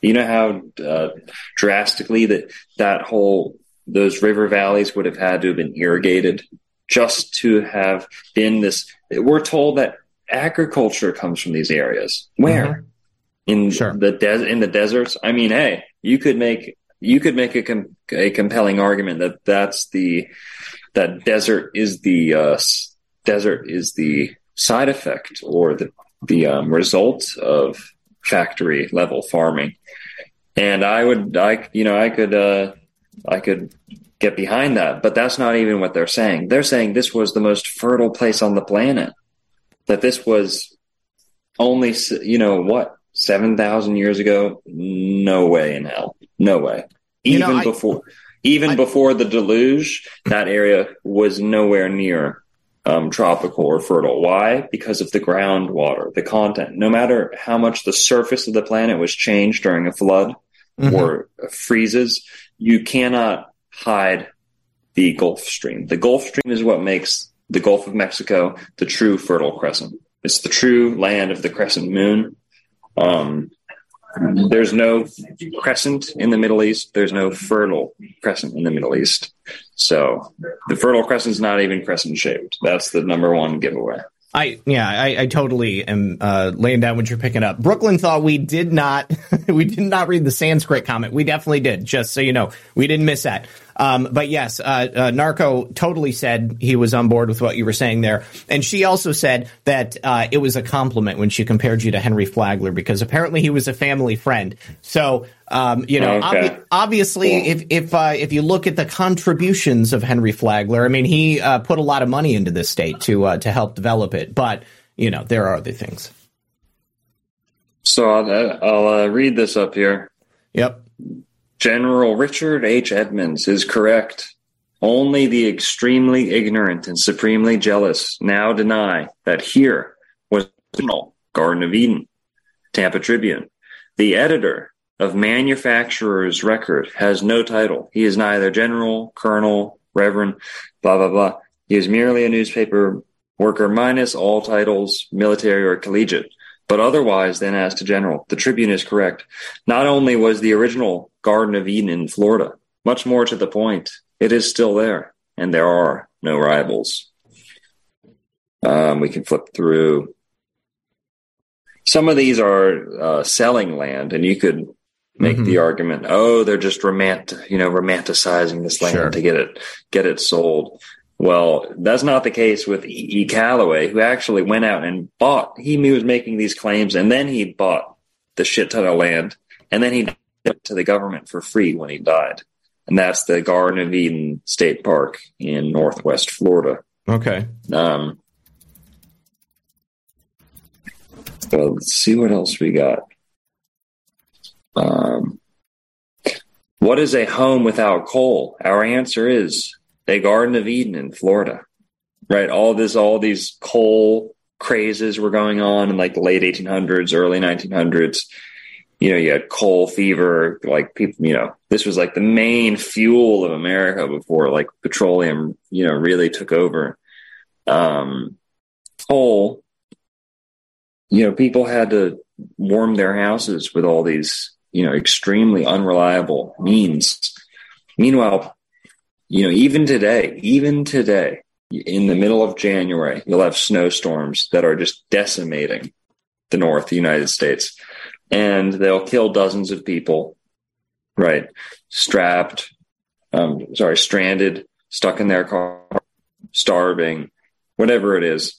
You know how uh, drastically that that whole those river valleys would have had to have been irrigated just to have been this. We're told that agriculture comes from these areas. Where in the des- in the deserts? I mean, hey, you could make you could make a com- a compelling argument that that's the that desert is the uh, desert is the side effect or the the um, result of factory level farming. And I would, I you know, I could, uh, I could get behind that, but that's not even what they're saying. They're saying this was the most fertile place on the planet. That this was only, you know, what seven thousand years ago? No way in hell. No way. You Even know, I- before, even before the deluge, that area was nowhere near um, tropical or fertile. Why? Because of the groundwater, the content. No matter how much the surface of the planet was changed during a flood Mhm. or freezes, you cannot hide the Gulf Stream. The Gulf Stream is what makes the Gulf of Mexico the true fertile crescent. It's the true land of the crescent moon. Um, there's no crescent in the Middle East. There's no fertile crescent in the Middle East. So the fertile crescent's not even crescent shaped. That's the number one giveaway. I yeah, I, I totally am uh, laying down what you're picking up. Brooklyn thought we did not we did not read the Sanskrit comment. We definitely did. Just so you know, we didn't miss that. Um, but yes, uh, uh, Narco totally said he was on board with what you were saying there, and she also said that uh, it was a compliment when she compared you to Henry Flagler because apparently he was a family friend. So um, you know, Okay. obvi- obviously, if if uh, if you look at the contributions of Henry Flagler, I mean, he uh, put a lot of money into this state to uh, to help develop it. But you know, there are other things. So I'll, I'll uh, read this up here. Yep. General Richard H. Edmonds is correct. Only the extremely ignorant and supremely jealous now deny that here was the Garden of Eden. Tampa Tribune. The editor of Manufacturer's Record has no title. He is neither general, colonel, reverend, blah, blah, blah. He is merely a newspaper worker minus all titles, military or collegiate. But otherwise, then as to general, the Tribune is correct. Not only was the original Garden of Eden in Florida, much more to the point, it is still there, and there are no rivals. Um, we can flip through. Some of these are uh, selling land, and you could make Mhm. the argument, oh, they're just romant, you know, romanticizing this land Sure. to get it get it sold. Well, that's not the case with E. E. Callaway, who actually went out and bought. He was making these claims, and then he bought the shit ton of land, and then he gave it to the government for free when he died. And that's the Garden of Eden State Park in Northwest Florida. Okay. Um, well, let's see what else we got. Um, what is a home without coal? Our answer is a Garden of Eden in Florida. Right? All this, all these coal crazes were going on in like the late 1800s, early 1900s. you know, you had coal fever, like people, you know, this was like the main fuel of America before like petroleum, you know, really took over. Um, coal, you know, people had to warm their houses with all these, you know, extremely unreliable means. Meanwhile, you know, even today, even today, in the middle of January, you'll have snowstorms that are just decimating the North, the United States, and they'll kill dozens of people, right? Strapped, um, sorry, stranded, stuck in their car, starving, whatever it is,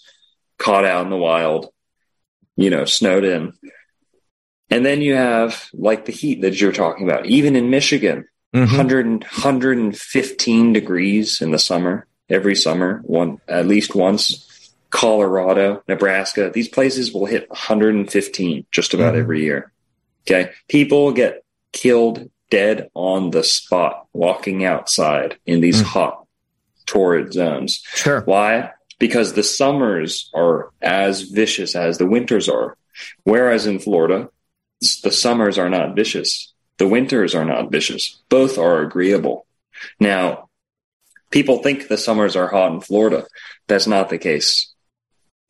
caught out in the wild, you know, snowed in. And then you have like the heat that you're talking about, even in Michigan, mm-hmm. 100, 115 degrees in the summer, every summer, one at least once. Colorado, Nebraska, these places will hit 115 just about mm-hmm. every year. Okay. People get killed dead on the spot walking outside in these mm-hmm. hot, torrid zones. Sure. Why? Because the summers are as vicious as the winters are. Whereas in Florida, the summers are not vicious. The winters are not vicious. Both are agreeable. Now, people think the summers are hot in Florida. That's not the case.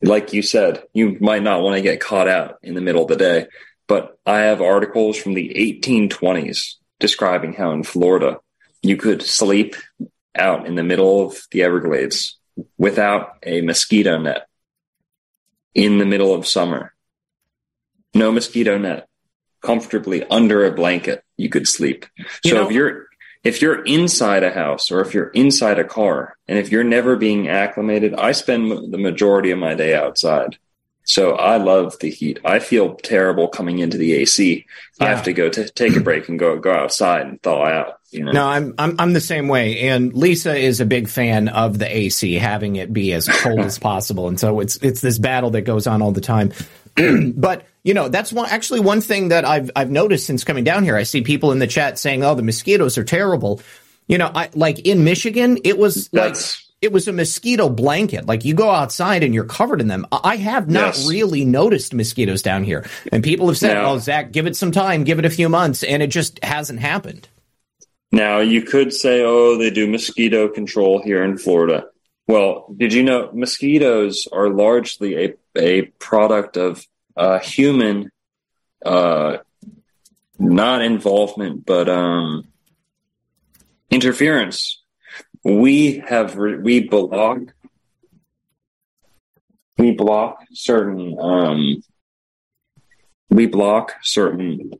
Like you said, you might not want to get caught out in the middle of the day, but I have articles from the 1820s describing how in Florida you could sleep out in the middle of the Everglades without a mosquito net in the middle of summer. No mosquito net comfortably under a blanket, you could sleep. You so know, if you're if you're inside a house or if you're inside a car and if you're never being acclimated, I spend the majority of my day outside. So I love the heat. I feel terrible coming into the AC. Yeah. I have to go to take a break and go go outside and thaw out. You know? No, I'm I'm I'm the same way. And Lisa is a big fan of the AC, having it be as cold as possible. And so it's it's this battle that goes on all the time. but you know, that's one actually one thing that I've I've noticed since coming down here. I see people in the chat saying, "Oh, the mosquitoes are terrible." You know, I like in Michigan, it was that's, like it was a mosquito blanket. Like you go outside and you're covered in them. I have not yes. really noticed mosquitoes down here, and people have said, now, "Oh, Zach, give it some time, give it a few months," and it just hasn't happened. Now you could say, "Oh, they do mosquito control here in Florida." Well, did you know mosquitoes are largely a a product of uh, human, uh, not involvement, but um, interference. We have re- we block we block certain um, we block certain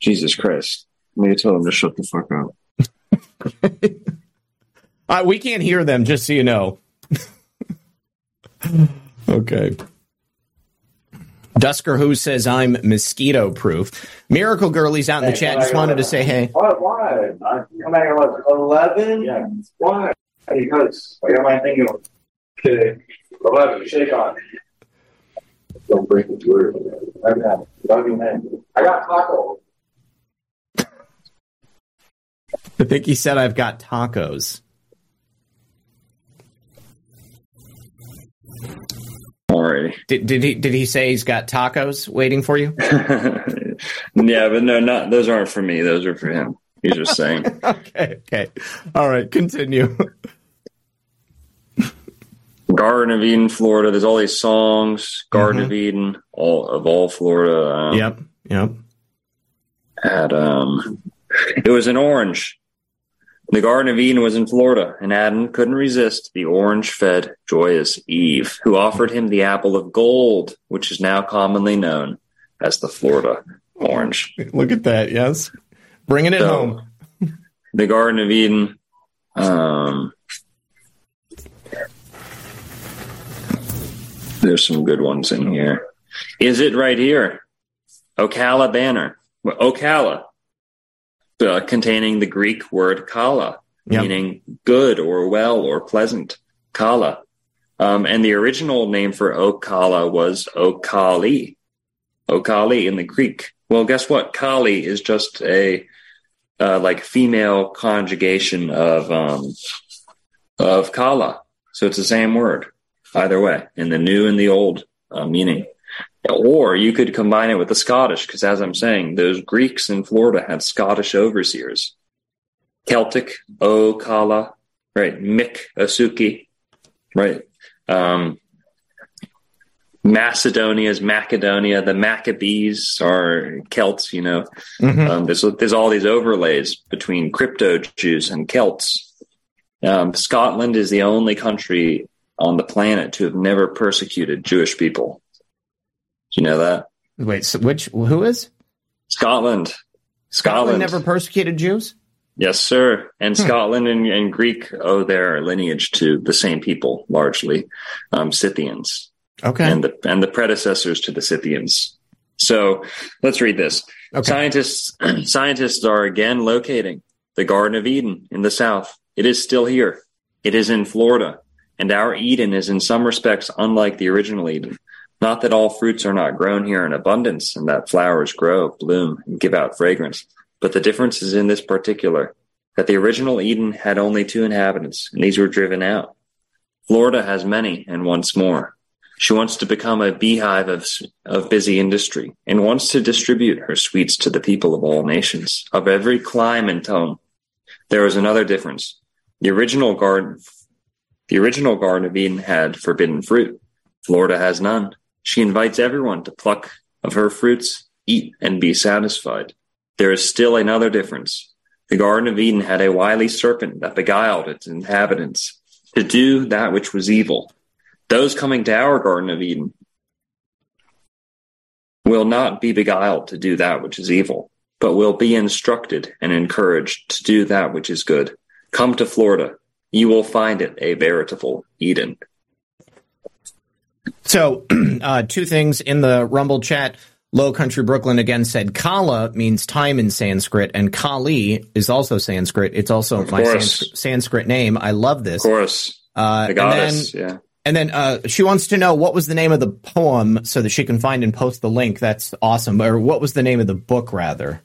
Jesus Christ. Let me tell them to shut the fuck up. uh, we can't hear them, just so you know. okay. Dusker Who says I'm mosquito proof. Miracle Girlie's out in the chat. Just wanted to say hey. What? Why? Come back at what? Eleven? Yeah. Why? Because I got my thing on. Okay. Eleven. Shake on. Don't break the word. I got. I got taco. I think he said I've got tacos. Alrighty. Did, did he did he say he's got tacos waiting for you? yeah, but no, not those aren't for me. Those are for him. He's just saying. okay, okay. All right, continue. Garden of Eden, Florida. There's all these songs. Garden mm-hmm. of Eden, all of all Florida. Um, yep, yep. Had um, it was an orange the Garden of Eden was in Florida, and Adam couldn't resist the orange fed, joyous Eve, who offered him the apple of gold, which is now commonly known as the Florida orange. Look at that, yes. Bringing it so, home. the Garden of Eden. Um, there's some good ones in here. Is it right here? Ocala banner. Ocala, uh, containing the Greek word kala, yep. meaning good or well or pleasant. Kala. Um, and the original name for Ocala was Okali. Okali in the Greek. Well, guess what? Kali is just a uh, like female conjugation of um, of kala. So it's the same word either way in the new and the old uh, meaning. Or you could combine it with the Scottish, because as I'm saying, those Greeks in Florida had Scottish overseers. Celtic, O Kala, right? Mick Asuki, right? Um, Macedonia's Macedonia. The Maccabees are Celts. You know, Mhm. um, there's there's all these overlays between crypto Jews and Celts. Um, Scotland is the only country on the planet to have never persecuted Jewish people. Do you know that? Wait, so which who is Scotland. Scotland? Never persecuted Jews. Yes, sir. And Hmm. Scotland and, and Greek owe their lineage to the same people, largely um, Scythians, Okay. and the and the predecessors to the Scythians. So let's read this. Okay. Scientists scientists are again locating the Garden of Eden in the south. It is still here. It is in Florida, and our Eden is in some respects unlike the original Eden. Not that all fruits are not grown here in abundance, and that flowers grow, bloom, and give out fragrance. But the difference is in this particular that the original Eden had only two inhabitants, and these were driven out. Florida has many, and wants more. She wants to become a beehive of, of busy industry, and wants to distribute her sweets to the people of all nations, of every clime and tone. There is another difference. The original garden, the original Garden of Eden had forbidden fruit. Florida has none. She invites everyone to pluck of her fruits, eat, and be satisfied. There is still another difference. The Garden of Eden had a wily serpent that beguiled its inhabitants to do that which was evil. Those coming to our Garden of Eden will not be beguiled to do that which is evil, but will be instructed and encouraged to do that which is good. Come to Florida. You will find it a veritable Eden. So, uh, two things in the Rumble chat. Low Country Brooklyn again said Kala means time in Sanskrit, and Kali is also Sanskrit. It's also my. Sanskrit, Sanskrit name. I love this. Of course. Uh, The and then, yeah. And then uh, she wants to know what was the name of the poem so that she can find and post the link. That's awesome. Or what was the name of the book, rather?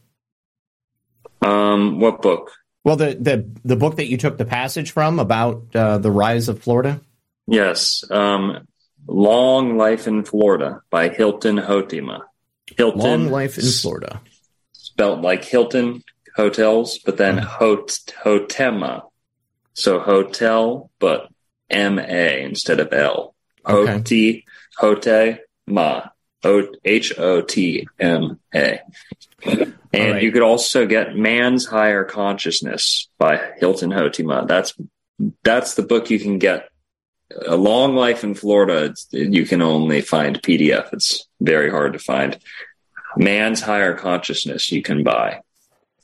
Um, what book? Well, the the the book that you took the passage from about uh, the rise of Florida. Yes. Um, Long Life in Florida by Hilton Hotema. Hilton. Long life in Florida. Spelled like Hilton hotels, but then mm-hmm. hot, Hotema. So hotel, but M A instead of L. Okay. Hoti, Hotema. H O T M A. And right. you could also get Man's Higher Consciousness by Hilton Hotema. That's that's the book you can get. A Long Life in Florida. It's, you can only find PDF. It's very hard to find. Man's Higher Consciousness you can buy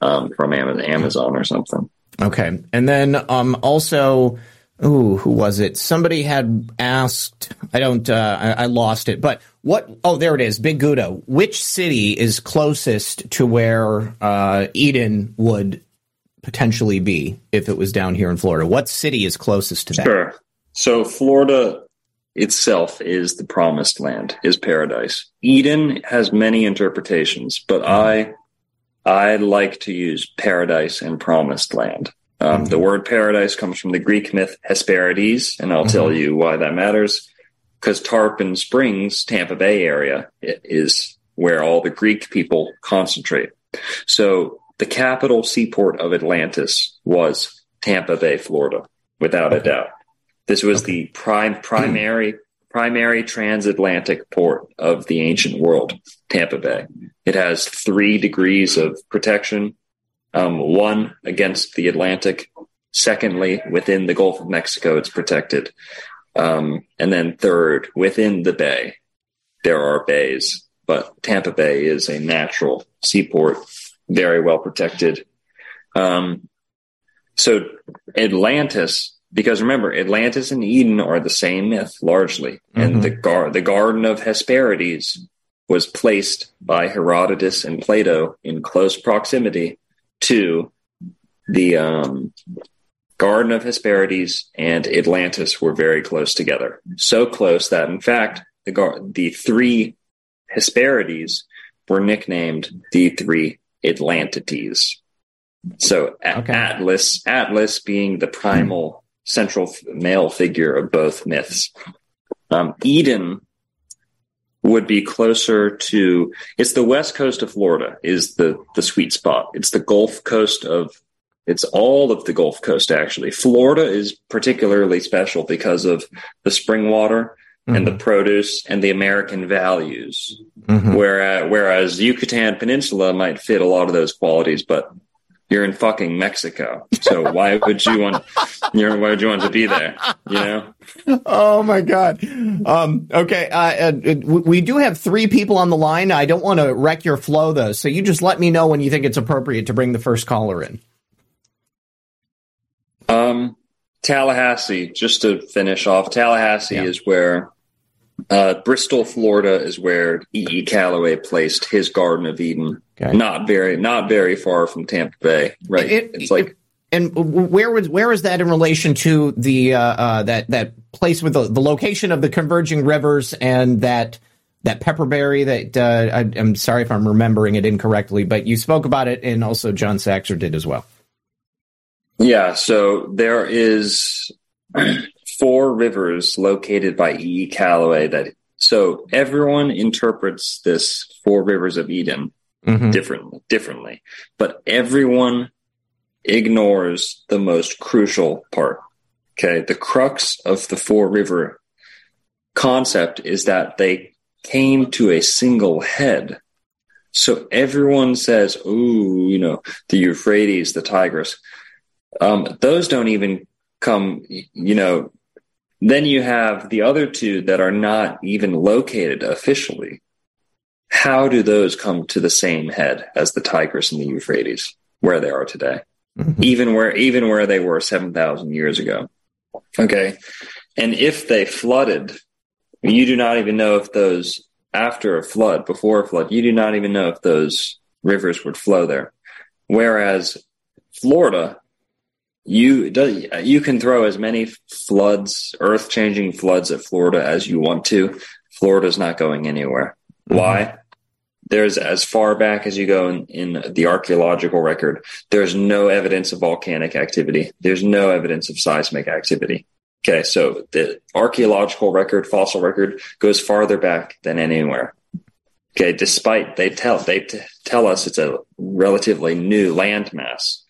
um, from Amazon or something. Okay, and then um also, ooh, who was it? Somebody had asked. I don't. Uh, I, I lost it. But what? Oh, there it is. Big Gudo. Which city is closest to where uh, Eden would potentially be if it was down here in Florida? What city is closest to that? Sure. So Florida itself is the promised land, is paradise. Eden has many interpretations, but I I like to use paradise and promised land. Um, The word paradise comes from the Greek myth Hesperides, and I'll tell you why that matters. Because Tarpon Springs, Tampa Bay area, is where all the Greek people concentrate. So the capital seaport of Atlantis was Tampa Bay, Florida, without a doubt. This was the prime primary primary transatlantic port of the ancient world, Tampa Bay. It has three degrees of protection. Um, one against the Atlantic. Secondly, within the Gulf of Mexico, it's protected. Um, and then third, within the bay, there are bays, but Tampa Bay is a natural seaport, very well protected. Um, so Atlantis, because remember, Atlantis and Eden are the same myth largely, and the gar- the Garden of Hesperides was placed by Herodotus and Plato in close proximity to the um, Garden of Hesperides and Atlantis were very close together. So close that, in fact, the gar- the three Hesperides were nicknamed the three Atlantides. So A- Atlas, Atlas being the primal central male figure of both myths. Um, Eden would be closer to it's the west coast of Florida is the the sweet spot. It's the Gulf Coast of it's all of the Gulf Coast actually. Florida is particularly special because of the spring water mm-hmm. and the produce and the American values. Mm-hmm. Whereas whereas Yucatan Peninsula might fit a lot of those qualities, but you're in fucking Mexico. So why would you want you know, why would you want to be there? You know? Oh my god. Um, okay, uh, uh, we do have three people on the line. I don't want to wreck your flow though, so you just let me know when you think it's appropriate to bring the first caller in. Um, Tallahassee. Just to finish off, Tallahassee yeah. is where uh, Bristol, Florida, is where E. E. Callaway placed his Garden of Eden. Okay. Not very, not very far from Tampa Bay, right? It, it's like. It, and where was where is that in relation to the uh, uh, that that place with the, the location of the converging rivers and that that Pepperberry that uh, I, am sorry if I'm remembering it incorrectly, but you spoke about it and also John Saxer did as well. Yeah, so there is four rivers located by E. Callaway that so everyone interprets this four rivers of Eden mm-hmm. differently differently, but everyone ignores the most crucial part. Okay, the crux of the four river concept is that they came to a single head. So everyone says, "Ooh, you know, the Euphrates, the Tigris." Um, those don't even come, you know. Then you have the other two that are not even located officially. How do those come to the same head as the Tigris and the Euphrates, where they are today? Mm-hmm. Even where even where they were seven thousand years ago. Okay. And if they flooded, you do not even know if those after a flood, before a flood, you do not even know if those rivers would flow there. Whereas Florida you you can throw as many floods, earth changing floods at Florida as you want to. Florida's not going anywhere. Mm-hmm. Why? There's as far back as you go in, in the archaeological record. There's no evidence of volcanic activity. There's no evidence of seismic activity. Okay, so the archaeological record, fossil record, goes farther back than anywhere. Okay, despite they tell they t- tell us it's a relatively new landmass.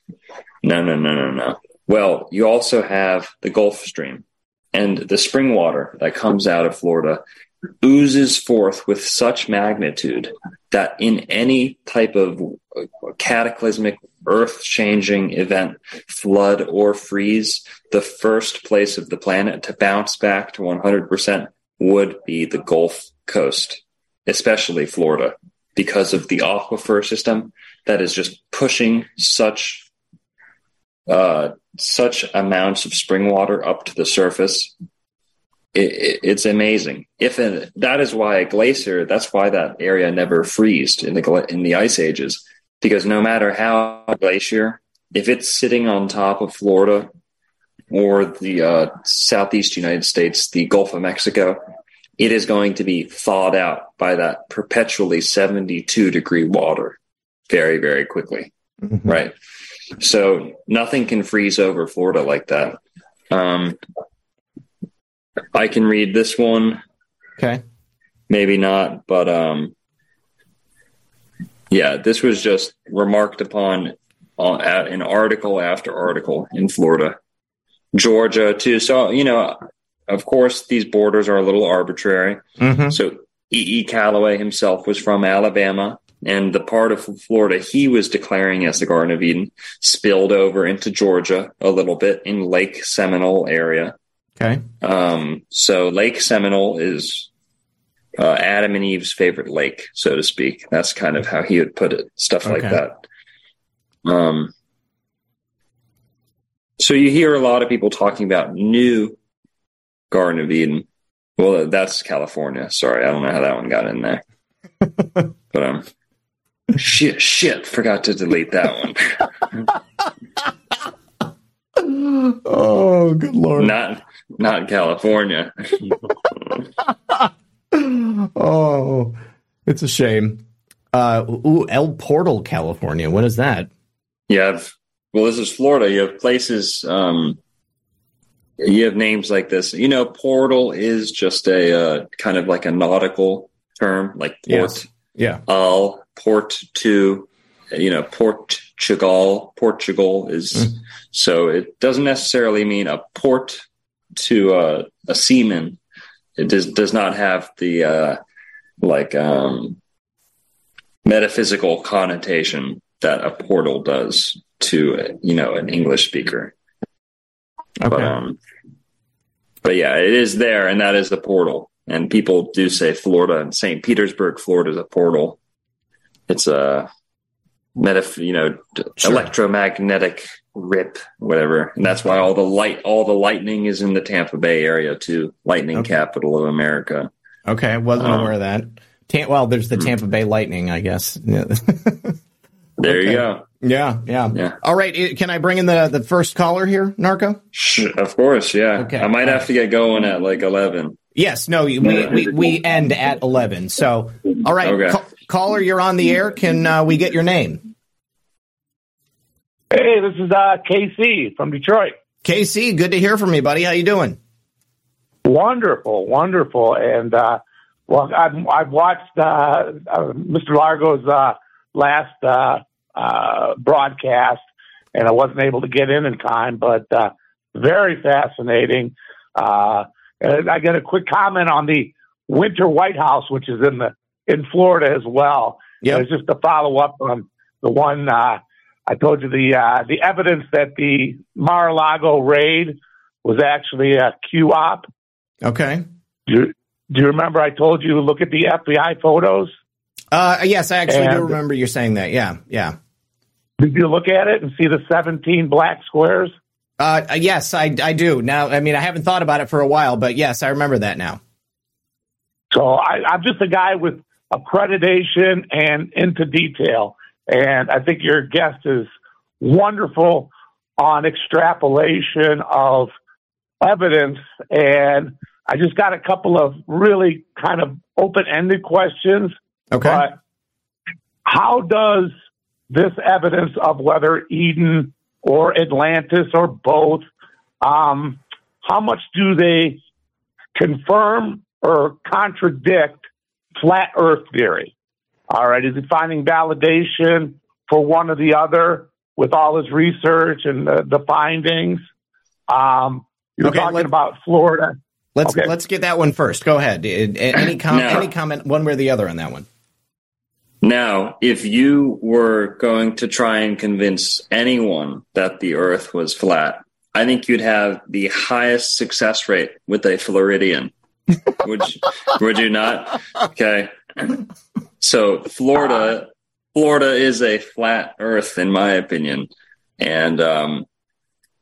No, no, no, no, no. Well, you also have the Gulf Stream and the spring water that comes out of Florida oozes forth with such magnitude that in any type of cataclysmic earth changing event, flood or freeze, the first place of the planet to bounce back to 100% would be the Gulf Coast, especially Florida, because of the aquifer system that is just pushing such uh, such amounts of spring water up to the surface. It, it, it's amazing. If a, that is why a glacier, that's why that area never freezed in the in the ice ages, because no matter how a glacier, if it's sitting on top of Florida or the uh, southeast United States, the Gulf of Mexico, it is going to be thawed out by that perpetually 72 degree water very, very quickly. Mm-hmm. Right. So nothing can freeze over Florida like that. Um, I can read this one. Okay. Maybe not, but um, yeah, this was just remarked upon uh, at an article after article in Florida, Georgia too. So you know, of course, these borders are a little arbitrary. Mm-hmm. So E. E. Callaway himself was from Alabama and the part of Florida he was declaring as the Garden of Eden spilled over into Georgia a little bit in Lake Seminole area. Okay. Um, so Lake Seminole is uh, Adam and Eve's favorite lake, so to speak. That's kind of how he would put it, stuff like that. Um, so you hear a lot of people talking about new Garden of Eden. Well, that's California. Sorry, I don't know how that one got in there. but um, shit, shit, forgot to delete that one. oh, good lord! Not, not California. oh, it's a shame. Uh, ooh, El Portal, California. What is that? You have well, this is Florida. You have places. Um, you have names like this. You know, Portal is just a uh, kind of like a nautical term, like port, Yes. Yeah. al, port to, you know, Portugal. Portugal is Mm. so it doesn't necessarily mean a port to uh, a seaman. It does does not have the uh, like um, metaphysical connotation that a portal does to you know an English speaker. But um, but yeah, it is there, and that is the portal. And people do say Florida and St. Petersburg, Florida is a portal. It's a metaph, you know, Sure. electromagnetic rip, whatever. And that's why all the light, all the lightning is in the Tampa Bay area too. Lightning Okay. capital of America. Okay, I wasn't Um, aware of that. Tam- well, there's hmm. the Tampa Bay Lightning, I guess. Yeah. There Okay. you go. yeah, yeah, Yeah. All right, can I bring in the the first caller here, Narco? Of course, yeah. Okay. I might have to get going at like eleven. Yes, no, we we, we end at eleven. So, all right, Okay. Ca- caller, you're on the air. Can uh, we get your name? Hey, this is uh, KC from Detroit. KC, good to hear from you, buddy. How you doing? Wonderful, wonderful, and uh, well, I've, I've watched uh, uh, Mr. Largo's uh, last uh, uh, broadcast, and I wasn't able to get in in time, but uh, very fascinating. Uh, and I got a quick comment on the Winter White House, which is in the in Florida as well. Yep. It's just to follow up on the one uh, I told you the uh, the evidence that the Mar-a-Lago raid was actually a Q-op. Okay. Do you, do you remember I told you to look at the FBI photos? Uh, yes, I actually do remember you saying that. Yeah, yeah. Did you look at it and see the 17 black squares? Uh, yes, I I do now. I mean, I haven't thought about it for a while, but yes, I remember that now. So I, I'm just a guy with accreditation and into detail. And I think your guest is wonderful on extrapolation of evidence. And I just got a couple of really kind of open ended questions. Okay. But how does this evidence of whether Eden or Atlantis or both, um, how much do they confirm or contradict flat Earth theory? All right, is he finding validation for one or the other with all his research and the, the findings? Um, you're Okay, talking let- about Florida. Let's Okay. let's get that one first. Go ahead. Any com- No. any comment one way or the other on that one? Now, if you were going to try and convince anyone that the earth was flat, I think you'd have the highest success rate with a Floridian. Would you, would you not? Okay. So Florida Florida is a flat earth in my opinion. And um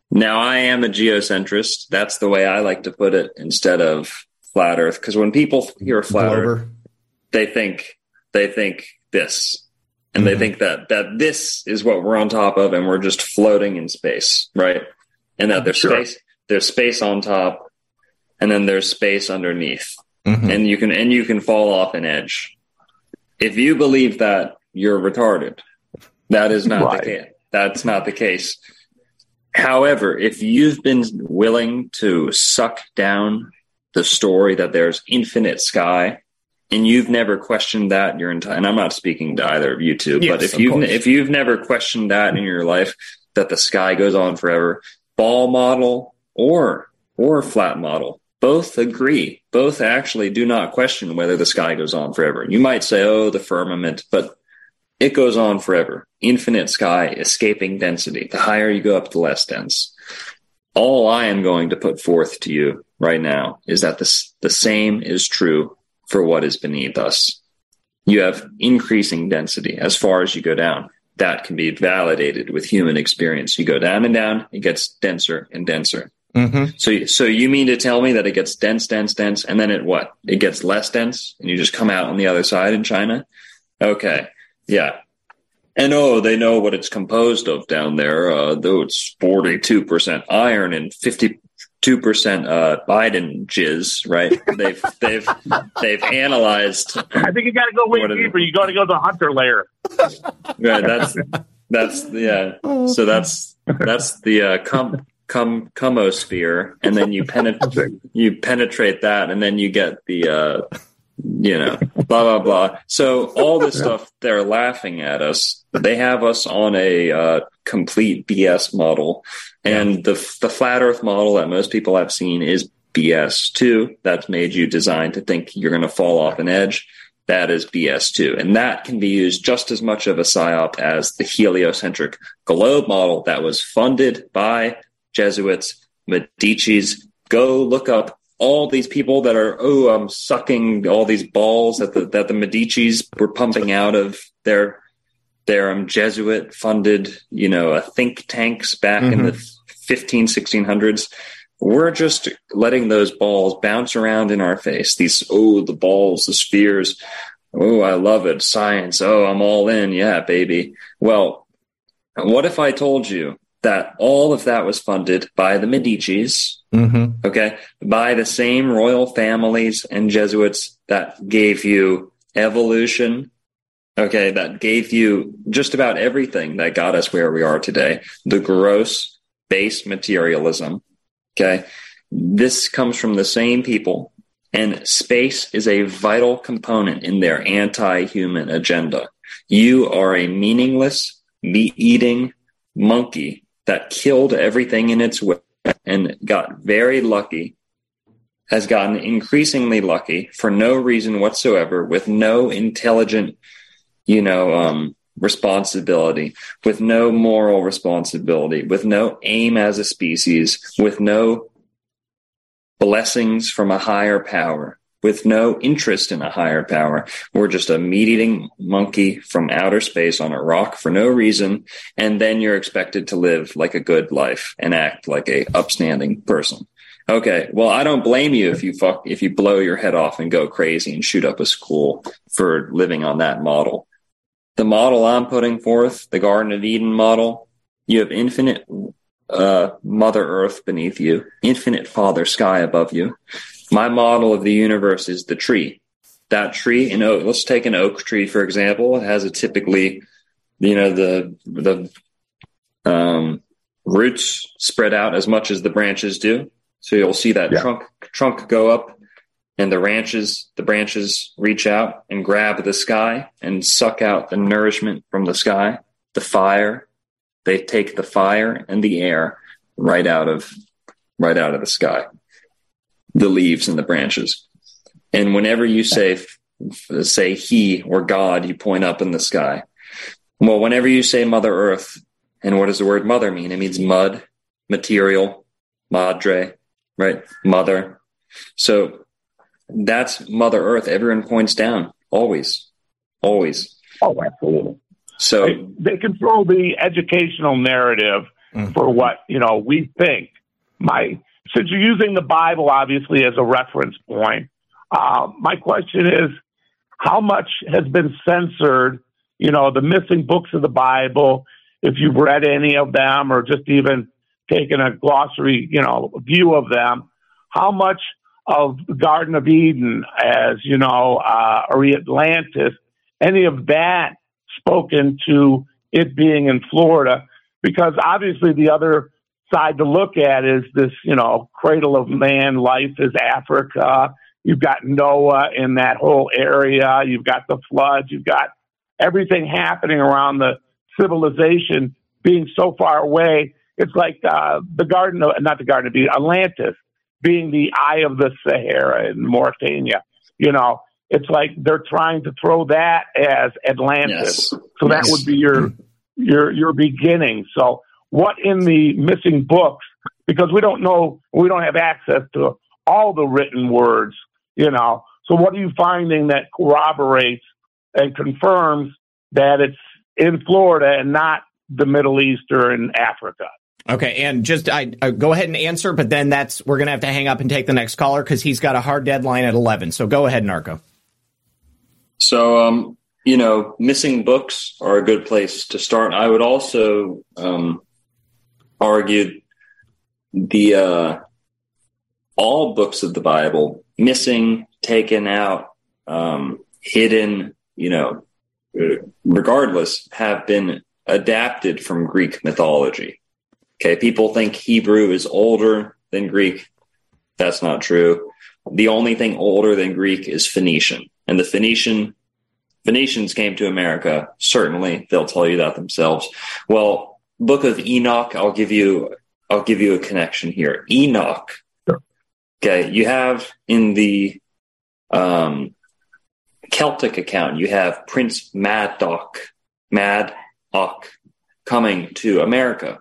now I am a geocentrist. That's the way I like to put it instead of flat earth because when people hear flat earth they think they think this and they think that that this is what we're on top of and we're just floating in space right and that there's Sure. space there's space on top and then there's space underneath Mhm. and you can and you can fall off an edge if you believe that you're retarded that is not Right. the case that's not the case however if you've been willing to suck down the story that there's infinite sky and you've never questioned that your entire and I'm not speaking to either of you two, Yes, but if you've course. if you've never questioned that in your life that the sky goes on forever, ball model or or flat model, both agree. Both actually do not question whether the sky goes on forever. You might say, oh, the firmament, but it goes on forever. Infinite sky, escaping density. The higher you go up, the less dense. All I am going to put forth to you right now is that this, the same is true for what is beneath us. You have increasing density as far as you go down. That can be validated with human experience. You go down and down, it gets denser and denser. Mhm. So, so you mean to tell me that it gets dense, dense, dense, and then it what? It gets less dense, and you just come out on the other side in China? Okay, yeah. And oh, they know what it's composed of down there. Uh, though it's forty-two percent iron and fifty-two percent uh, Biden jizz, right? They've they've they've analyzed. I think you got to go way What is it? deeper. You got to go to the hunter layer. Right, that's that's yeah. So that's that's the uh, cum cum cumosphere, and then you penetrate you penetrate that, and then you get the uh, you know, blah blah blah. So all this stuff they're laughing at us. They have us on a uh, complete BS model, and the the flat Earth model that most people have seen is BS too. That's made you designed to think you're going to fall off an edge. That is BS too, and that can be used just as much of a psyop as the heliocentric globe model that was funded by Jesuits, Medici's. Go look up all these people that are oh I'm sucking all these balls that the that the Medici's were pumping out of their their um, Jesuit funded you know uh, think tanks back mm-hmm. in the 15 1600s we're just letting those balls bounce around in our face. These oh the balls the spheres oh I love it. Science. Oh I'm all in. Yeah baby. Well what if I told you that all of that was funded by the Medici's Mm-hmm. Okay. By the same royal families and Jesuits that gave you evolution. Okay. That gave you just about everything that got us where we are today. The gross base materialism. Okay. This comes from the same people and space is a vital component in their anti-human agenda. You are a meaningless, meat-eating monkey that killed everything in its way and got very lucky, has gotten increasingly lucky for no reason whatsoever, with no intelligent, you know, um, responsibility, with no moral responsibility, with no aim as a species, with no blessings from a higher power, with no interest in a higher power. We're just a meat eating monkey from outer space on a rock for no reason. And then you're expected to live like a good life and act like a upstanding person. Okay. Well, I don't blame you if you fuck, if you blow your head off and go crazy and shoot up a school for living on that model. The model I'm putting forth, the Garden of Eden model, you have infinite uh, Mother Earth beneath you, infinite Father Sky above you. My model of the universe is the tree. That tree, in oak, let's take an oak tree for example. It has a typically, you know, the the um, roots spread out as much as the branches do. So you'll see that yeah. trunk trunk go up, and the branches the branches reach out and grab the sky and suck out the nourishment from the sky, the fire. They take the fire and the air right out of right out of the sky the leaves and the branches. And whenever you say say he or God, you point up in the sky. Well, whenever you say Mother Earth, and what does the word mother mean? It means mud, material, madre, right? Mother. So that's Mother Earth. Everyone points down always, always. Oh, absolutely. So they, they control the educational narrative mm-hmm. for what you know we think. My since you're using the Bible obviously as a reference point, uh, my question is how much has been censored? You know, the missing books of the Bible, if you've read any of them or just even taken a glossary, you know, view of them, how much of the Garden of Eden as, you know, uh, or Atlantis, any of that spoken to it being in Florida? Because obviously the other side to look at is this, you know, cradle of man life is Africa. You've got Noah in that whole area. You've got the floods. You've got everything happening around the civilization being so far away. It's like uh, the Garden of, not the Garden of Eden, Atlantis being the eye of the Sahara in Mauritania. You know, it's like they're trying to throw that as Atlantis. Yes. So that would be your your your beginning. So what in the missing books because we don't know, we don't have access to all the written words, you know. So, what are you finding that corroborates and confirms that it's in Florida and not the Middle East or in Africa? Okay, and just I, I, go ahead and answer, but then that's we're gonna have to hang up and take the next caller because he's got a hard deadline at eleven. So go ahead, Narco. So, um, you know, missing books are a good place to start. I would also um, argued the uh, all books of the Bible missing, taken out, um, hidden, you know, regardless, have been adapted from Greek mythology. Okay, people think Hebrew is older than Greek. That's not true. the only thing older than Greek is Phoenician, and the Phoenician Phoenicians came to America. Certainly, they'll tell you that themselves. Well, Book of Enoch, I'll give you I'll give you a connection here. Enoch. Okay, you have in the um, Celtic account, you have Prince Madoc, Madoc coming to America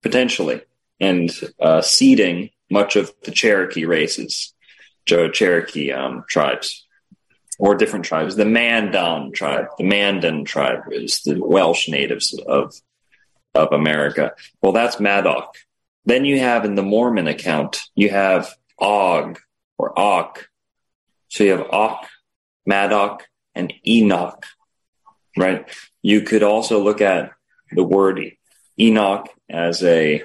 potentially and uh, seeding much of the Cherokee races, Joe Cherokee um, tribes or different tribes. The Mandan tribe, the Mandan tribe is the Welsh natives of of America. Well, that's Madoc. Then you have in the Mormon account, you have Og or Og. So you have Og, Madoc, and Enoch, right? You could also look at the word Enoch as a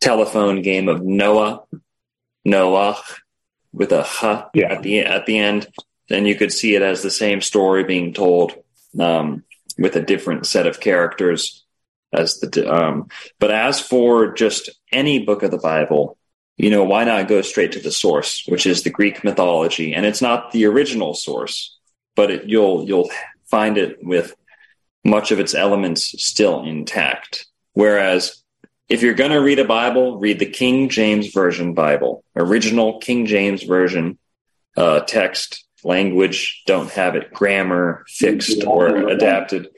telephone game of Noah, Noah, with a h yeah. at the at the end. Then you could see it as the same story being told um, with a different set of characters as the um, but as for just any book of the bible you know why not go straight to the source which is the greek mythology. And it's not the original source but it, you'll you'll find it with much of its elements still intact. Whereas if you're going to read a bible read the king james version bible original king james version uh, text language don't have it grammar fixed or adapted.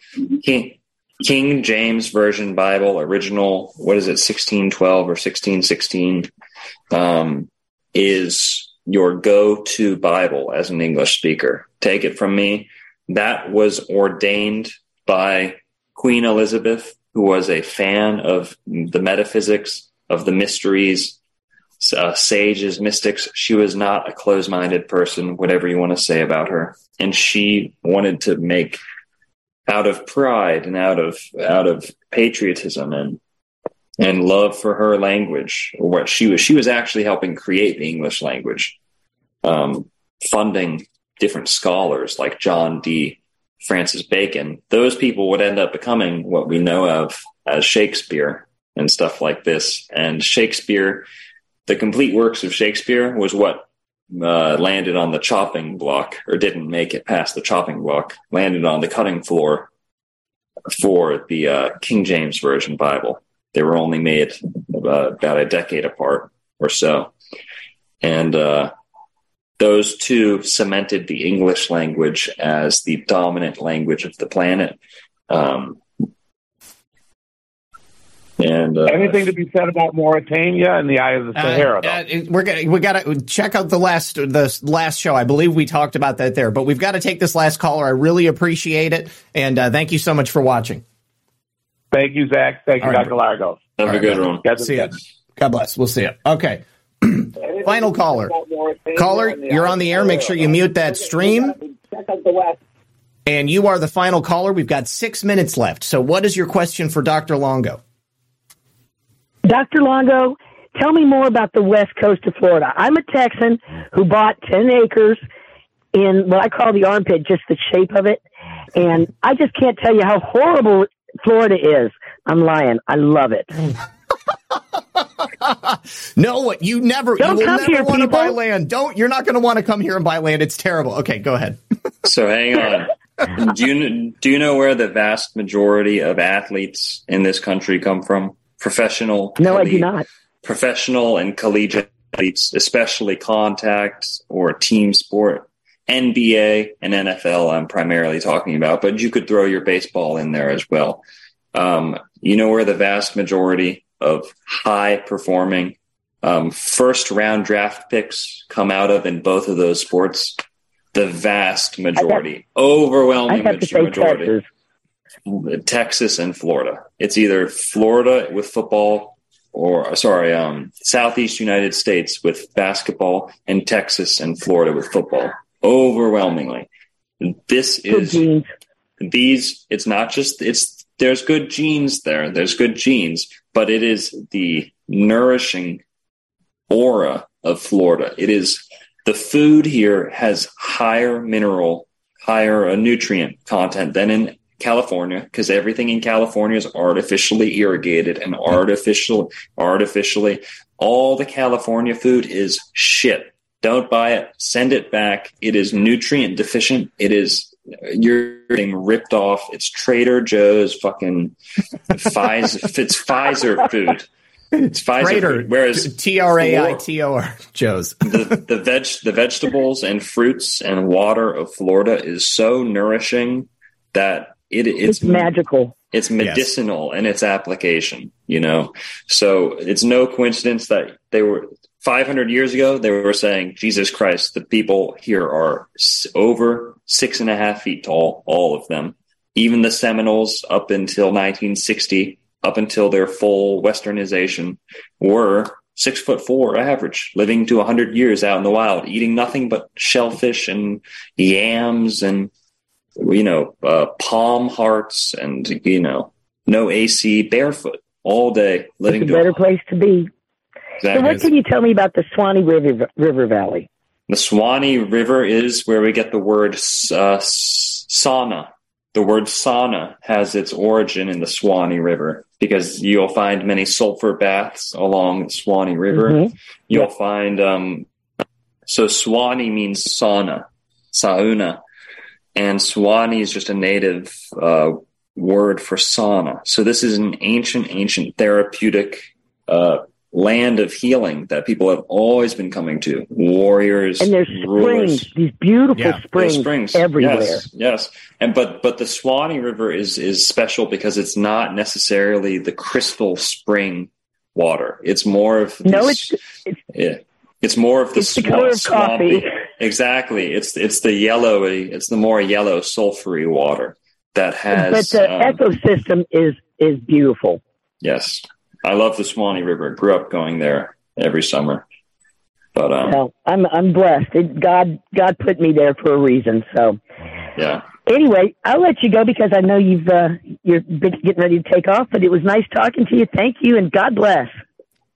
King King James Version Bible, original, what is it, 1612 or 1616, um, is your go to Bible as an English speaker. Take it from me. That was ordained by Queen Elizabeth, who was a fan of the metaphysics, of the mysteries, uh, sages, mystics. She was not a closed minded person, whatever you want to say about her. And she wanted to make out of pride and out of out of patriotism and and love for her language or what she was she was actually helping create the english language um, funding different scholars like john Dee. Francis bacon. Those people would end up becoming what we know of as shakespeare and stuff like this. And shakespeare the complete works of shakespeare was what uh, landed on the chopping block or didn't make it past the chopping block, landed on the cutting floor for the uh, King James Version Bible. They were only made about a decade apart or so. And uh, those two cemented the English language as the dominant language of the planet. Um, and uh, anything to be said about Mauritania and the Eye of the uh, Sahara? Uh, we're gonna we got to check out the last the last show. I believe we talked about that there, but we've got to take this last caller. I really appreciate it, and uh, thank you so much for watching. Thank you, Zach. Thank you, right. Dr. Largo. Have All a good right. one. See you. God bless. We'll see you. Okay. Final caller. Caller, you're on the air. Make sure you mute that stream. And you are the final caller. We've got six minutes left. So, what is your question for Dr. Longo? Dr. Longo, tell me more about the west coast of Florida. I'm a Texan who bought 10 acres in what I call the armpit, just the shape of it. And I just can't tell you how horrible Florida is. I'm lying. I love it. no, what you never Don't you will never want to buy land. Don't you're not going to want to come here and buy land. It's terrible. Okay, go ahead. so hang on. do you do you know where the vast majority of athletes in this country come from? Professional. No, I do not. Professional and collegiate athletes, especially contact or team sport. NBA and NFL, I'm primarily talking about, but you could throw your baseball in there as well. Um, you know where the vast majority of high performing um, first round draft picks come out of in both of those sports? The vast majority, overwhelming majority. Texas. And Florida. It's either Florida with football or sorry, um, Southeast United States with basketball and Texas and Florida with football. Overwhelmingly. This is these it's not just it's there's good genes there. There's good genes, but it is the nourishing aura of Florida. It is the food here has higher mineral, higher uh, nutrient content than in California because everything in California is artificially irrigated and artificial artificially all the California food is shit Don't buy it. Send it back. It is nutrient deficient. It is you're getting ripped off. It's Trader Joe's fucking Pfizer. It's Pfizer food. It's Pfizer. Trader, food. Whereas T R A I T O R, Joe's. the the veg the vegetables and fruits and water of Florida is so nourishing that it it's, It's magical. it's medicinal in its application, you know. So it's no coincidence that they were 500 years ago they were saying, "Jesus Christ, the people here are over six and a half feet tall, all of them. Even the Seminoles, up until 1960, up until their full Westernization, were six foot four average, living to 100 years out in the wild, eating nothing but shellfish and yams and you know, uh, palm hearts and, you know, no AC, barefoot all day, living It's a better place to be. So, what can you tell me about the Swanee River River Valley? The Swanee River is where we get the word uh, sauna. The word sauna has its origin in the Swanee River because you'll find many sulfur baths along the Swanee River. Mhm. You'll find, um, so Swanee means sauna, sauna, and Swanee is just a native uh, word for sauna. So this is an ancient, ancient therapeutic uh, land of healing that people have always been coming to. Warriors, And there's rulers. springs, these beautiful Yeah, springs, springs everywhere. Yes, yes, and but but the Swanee River is is special because it's not necessarily the crystal spring water. It's more of No, this- yeah. It's more of the, It's the color of swampy. Exactly. It's it's the yellowy. It's the more yellow sulfury water that has. but the um, ecosystem is is beautiful. yes, I love the Swanee River. Grew up going there every summer. But um, Well, I'm I'm blessed. It, God God put me there for a reason. So yeah. anyway, I'll let you go because I know you've uh, you're getting ready to take off. But it was nice talking to you. Thank you, and God bless.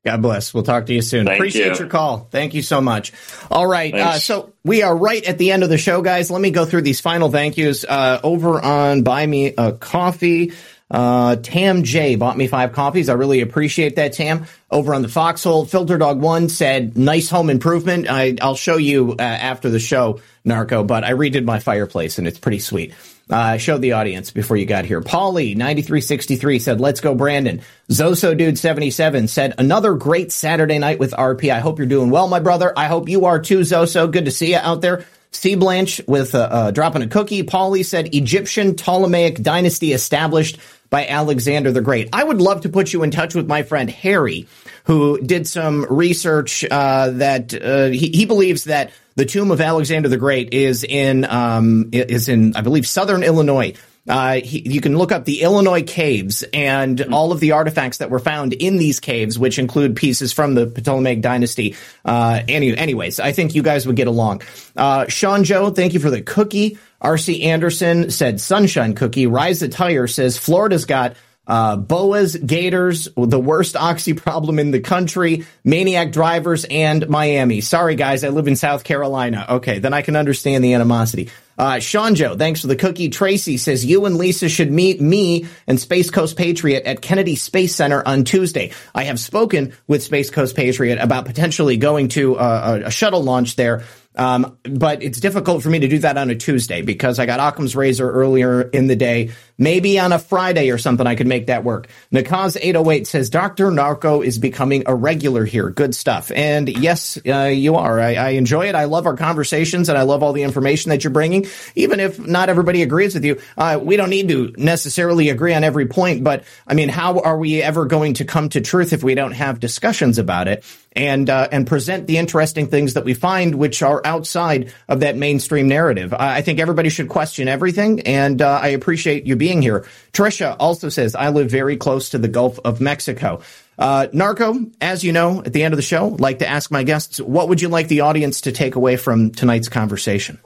God bless. We'll talk to you soon. Thank Appreciate you. your call. Thank you so much. All right. Uh, so we are right at the end of the show, guys. Let me go through these final thank yous. Uh, over on Buy Me a Coffee. Uh, Tam J bought me five coffees. I really appreciate that, Tam. Over on the Foxhole, Filter Dog One said, nice home improvement. I, I'll show you uh, after the show, Narco, but I redid my fireplace and it's pretty sweet. Uh, I showed the audience before you got here. Paulie, 9363 said, let's go, Brandon. Zoso Dude 77 said, another great Saturday night with RP. I hope you're doing well, my brother. I hope you are too, Zoso. Good to see you out there. C. Blanche with uh, uh, dropping a cookie. Paulie said, Egyptian Ptolemaic dynasty established by Alexander the Great. I would love to put you in touch with my friend Harry, who did some research uh, that uh, he, he believes that the tomb of Alexander the Great is in um, is in I believe southern Illinois. Uh, he, you can look up the Illinois caves and all of the artifacts that were found in these caves, which include pieces from the Ptolemaic dynasty. Uh, any, anyways, I think you guys would get along. Uh, Sean Joe, thank you for the cookie. R.C. Anderson said sunshine cookie. Rise the Tire says Florida's got uh, boas, gators, the worst oxy problem in the country, maniac drivers, and Miami. Sorry, guys, I live in South Carolina. Okay, then I can understand the animosity. Uh, Sean Joe, thanks for the cookie. Tracy says you and Lisa should meet me and Space Coast Patriot at Kennedy Space Center on Tuesday. I have spoken with Space Coast Patriot about potentially going to uh, a, a shuttle launch there. Um, but it's difficult for me to do that on a Tuesday because I got Occam's razor earlier in the day. Maybe on a Friday or something I could make that work. Nakaz 808 says Dr. Narco is becoming a regular here. Good stuff. And yes, uh, you are. I, I enjoy it. I love our conversations and I love all the information that you're bringing. Even if not everybody agrees with you, uh, we don't need to necessarily agree on every point. But I mean, how are we ever going to come to truth if we don't have discussions about it? and uh, and present the interesting things that we find, which are outside of that mainstream narrative. I, think everybody should question everything, and uh, I appreciate you being here. Trisha also says I live very close to the Gulf of Mexico. Uh, Narco, as you know, at the end of the show, like to ask my guests, what would you like the audience to take away from tonight's conversation?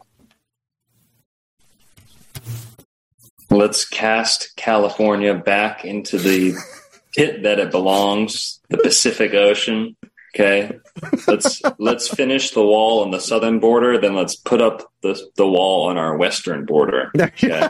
Let's cast California back into the pit that it belongs, the Pacific Ocean. Okay. Let's let's finish the wall on the southern border, then let's put up the the wall on our western border. Okay.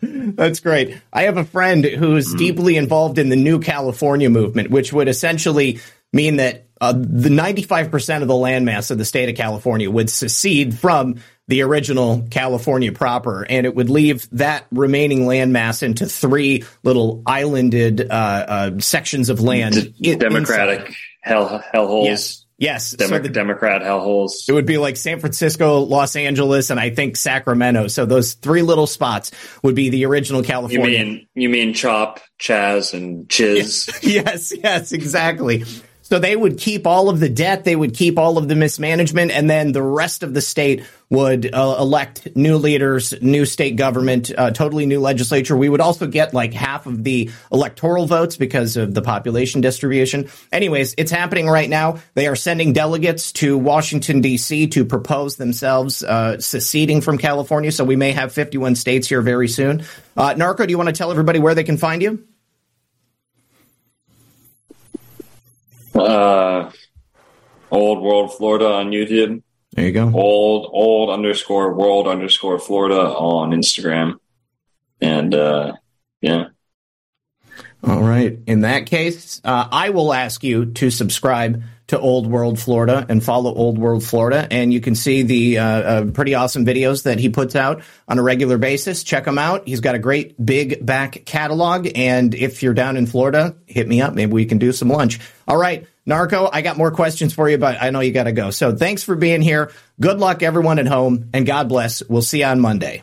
That's great. I have a friend who's deeply involved in the New California movement, which would essentially mean that uh, the 95% of the landmass of the state of California would secede from the original California proper, and it would leave that remaining landmass into three little islanded uh, uh, sections of land. D- democratic hell hellholes. Yes. Yes, Demo- so the, Democrat hellholes. It would be like San Francisco, Los Angeles, and I think Sacramento. So those three little spots would be the original California. You mean you mean Chop, Chaz, and Chiz? yes, yes, exactly. So they would keep all of the debt, they would keep all of the mismanagement, and then the rest of the state would uh, elect new leaders, new state government, uh, totally new legislature. We would also get like half of the electoral votes because of the population distribution. Anyways, it's happening right now. They are sending delegates to Washington, D.C. to propose themselves uh, seceding from California. So we may have 51 states here very soon. Uh, Narco, do you want to tell everybody where they can find you? Uh, old World Florida on YouTube. There you go. Old old underscore world underscore Florida on Instagram, and uh, yeah. All right. In that case, uh, I will ask you to subscribe to Old World Florida and follow Old World Florida. And you can see the uh, uh, pretty awesome videos that he puts out on a regular basis. Check him out. He's got a great big back catalog. And if you're down in Florida, hit me up. Maybe we can do some lunch. All right. Narco, I got more questions for you, but I know you got to go. So thanks for being here. Good luck, everyone at home, and God bless. We'll see you on Monday.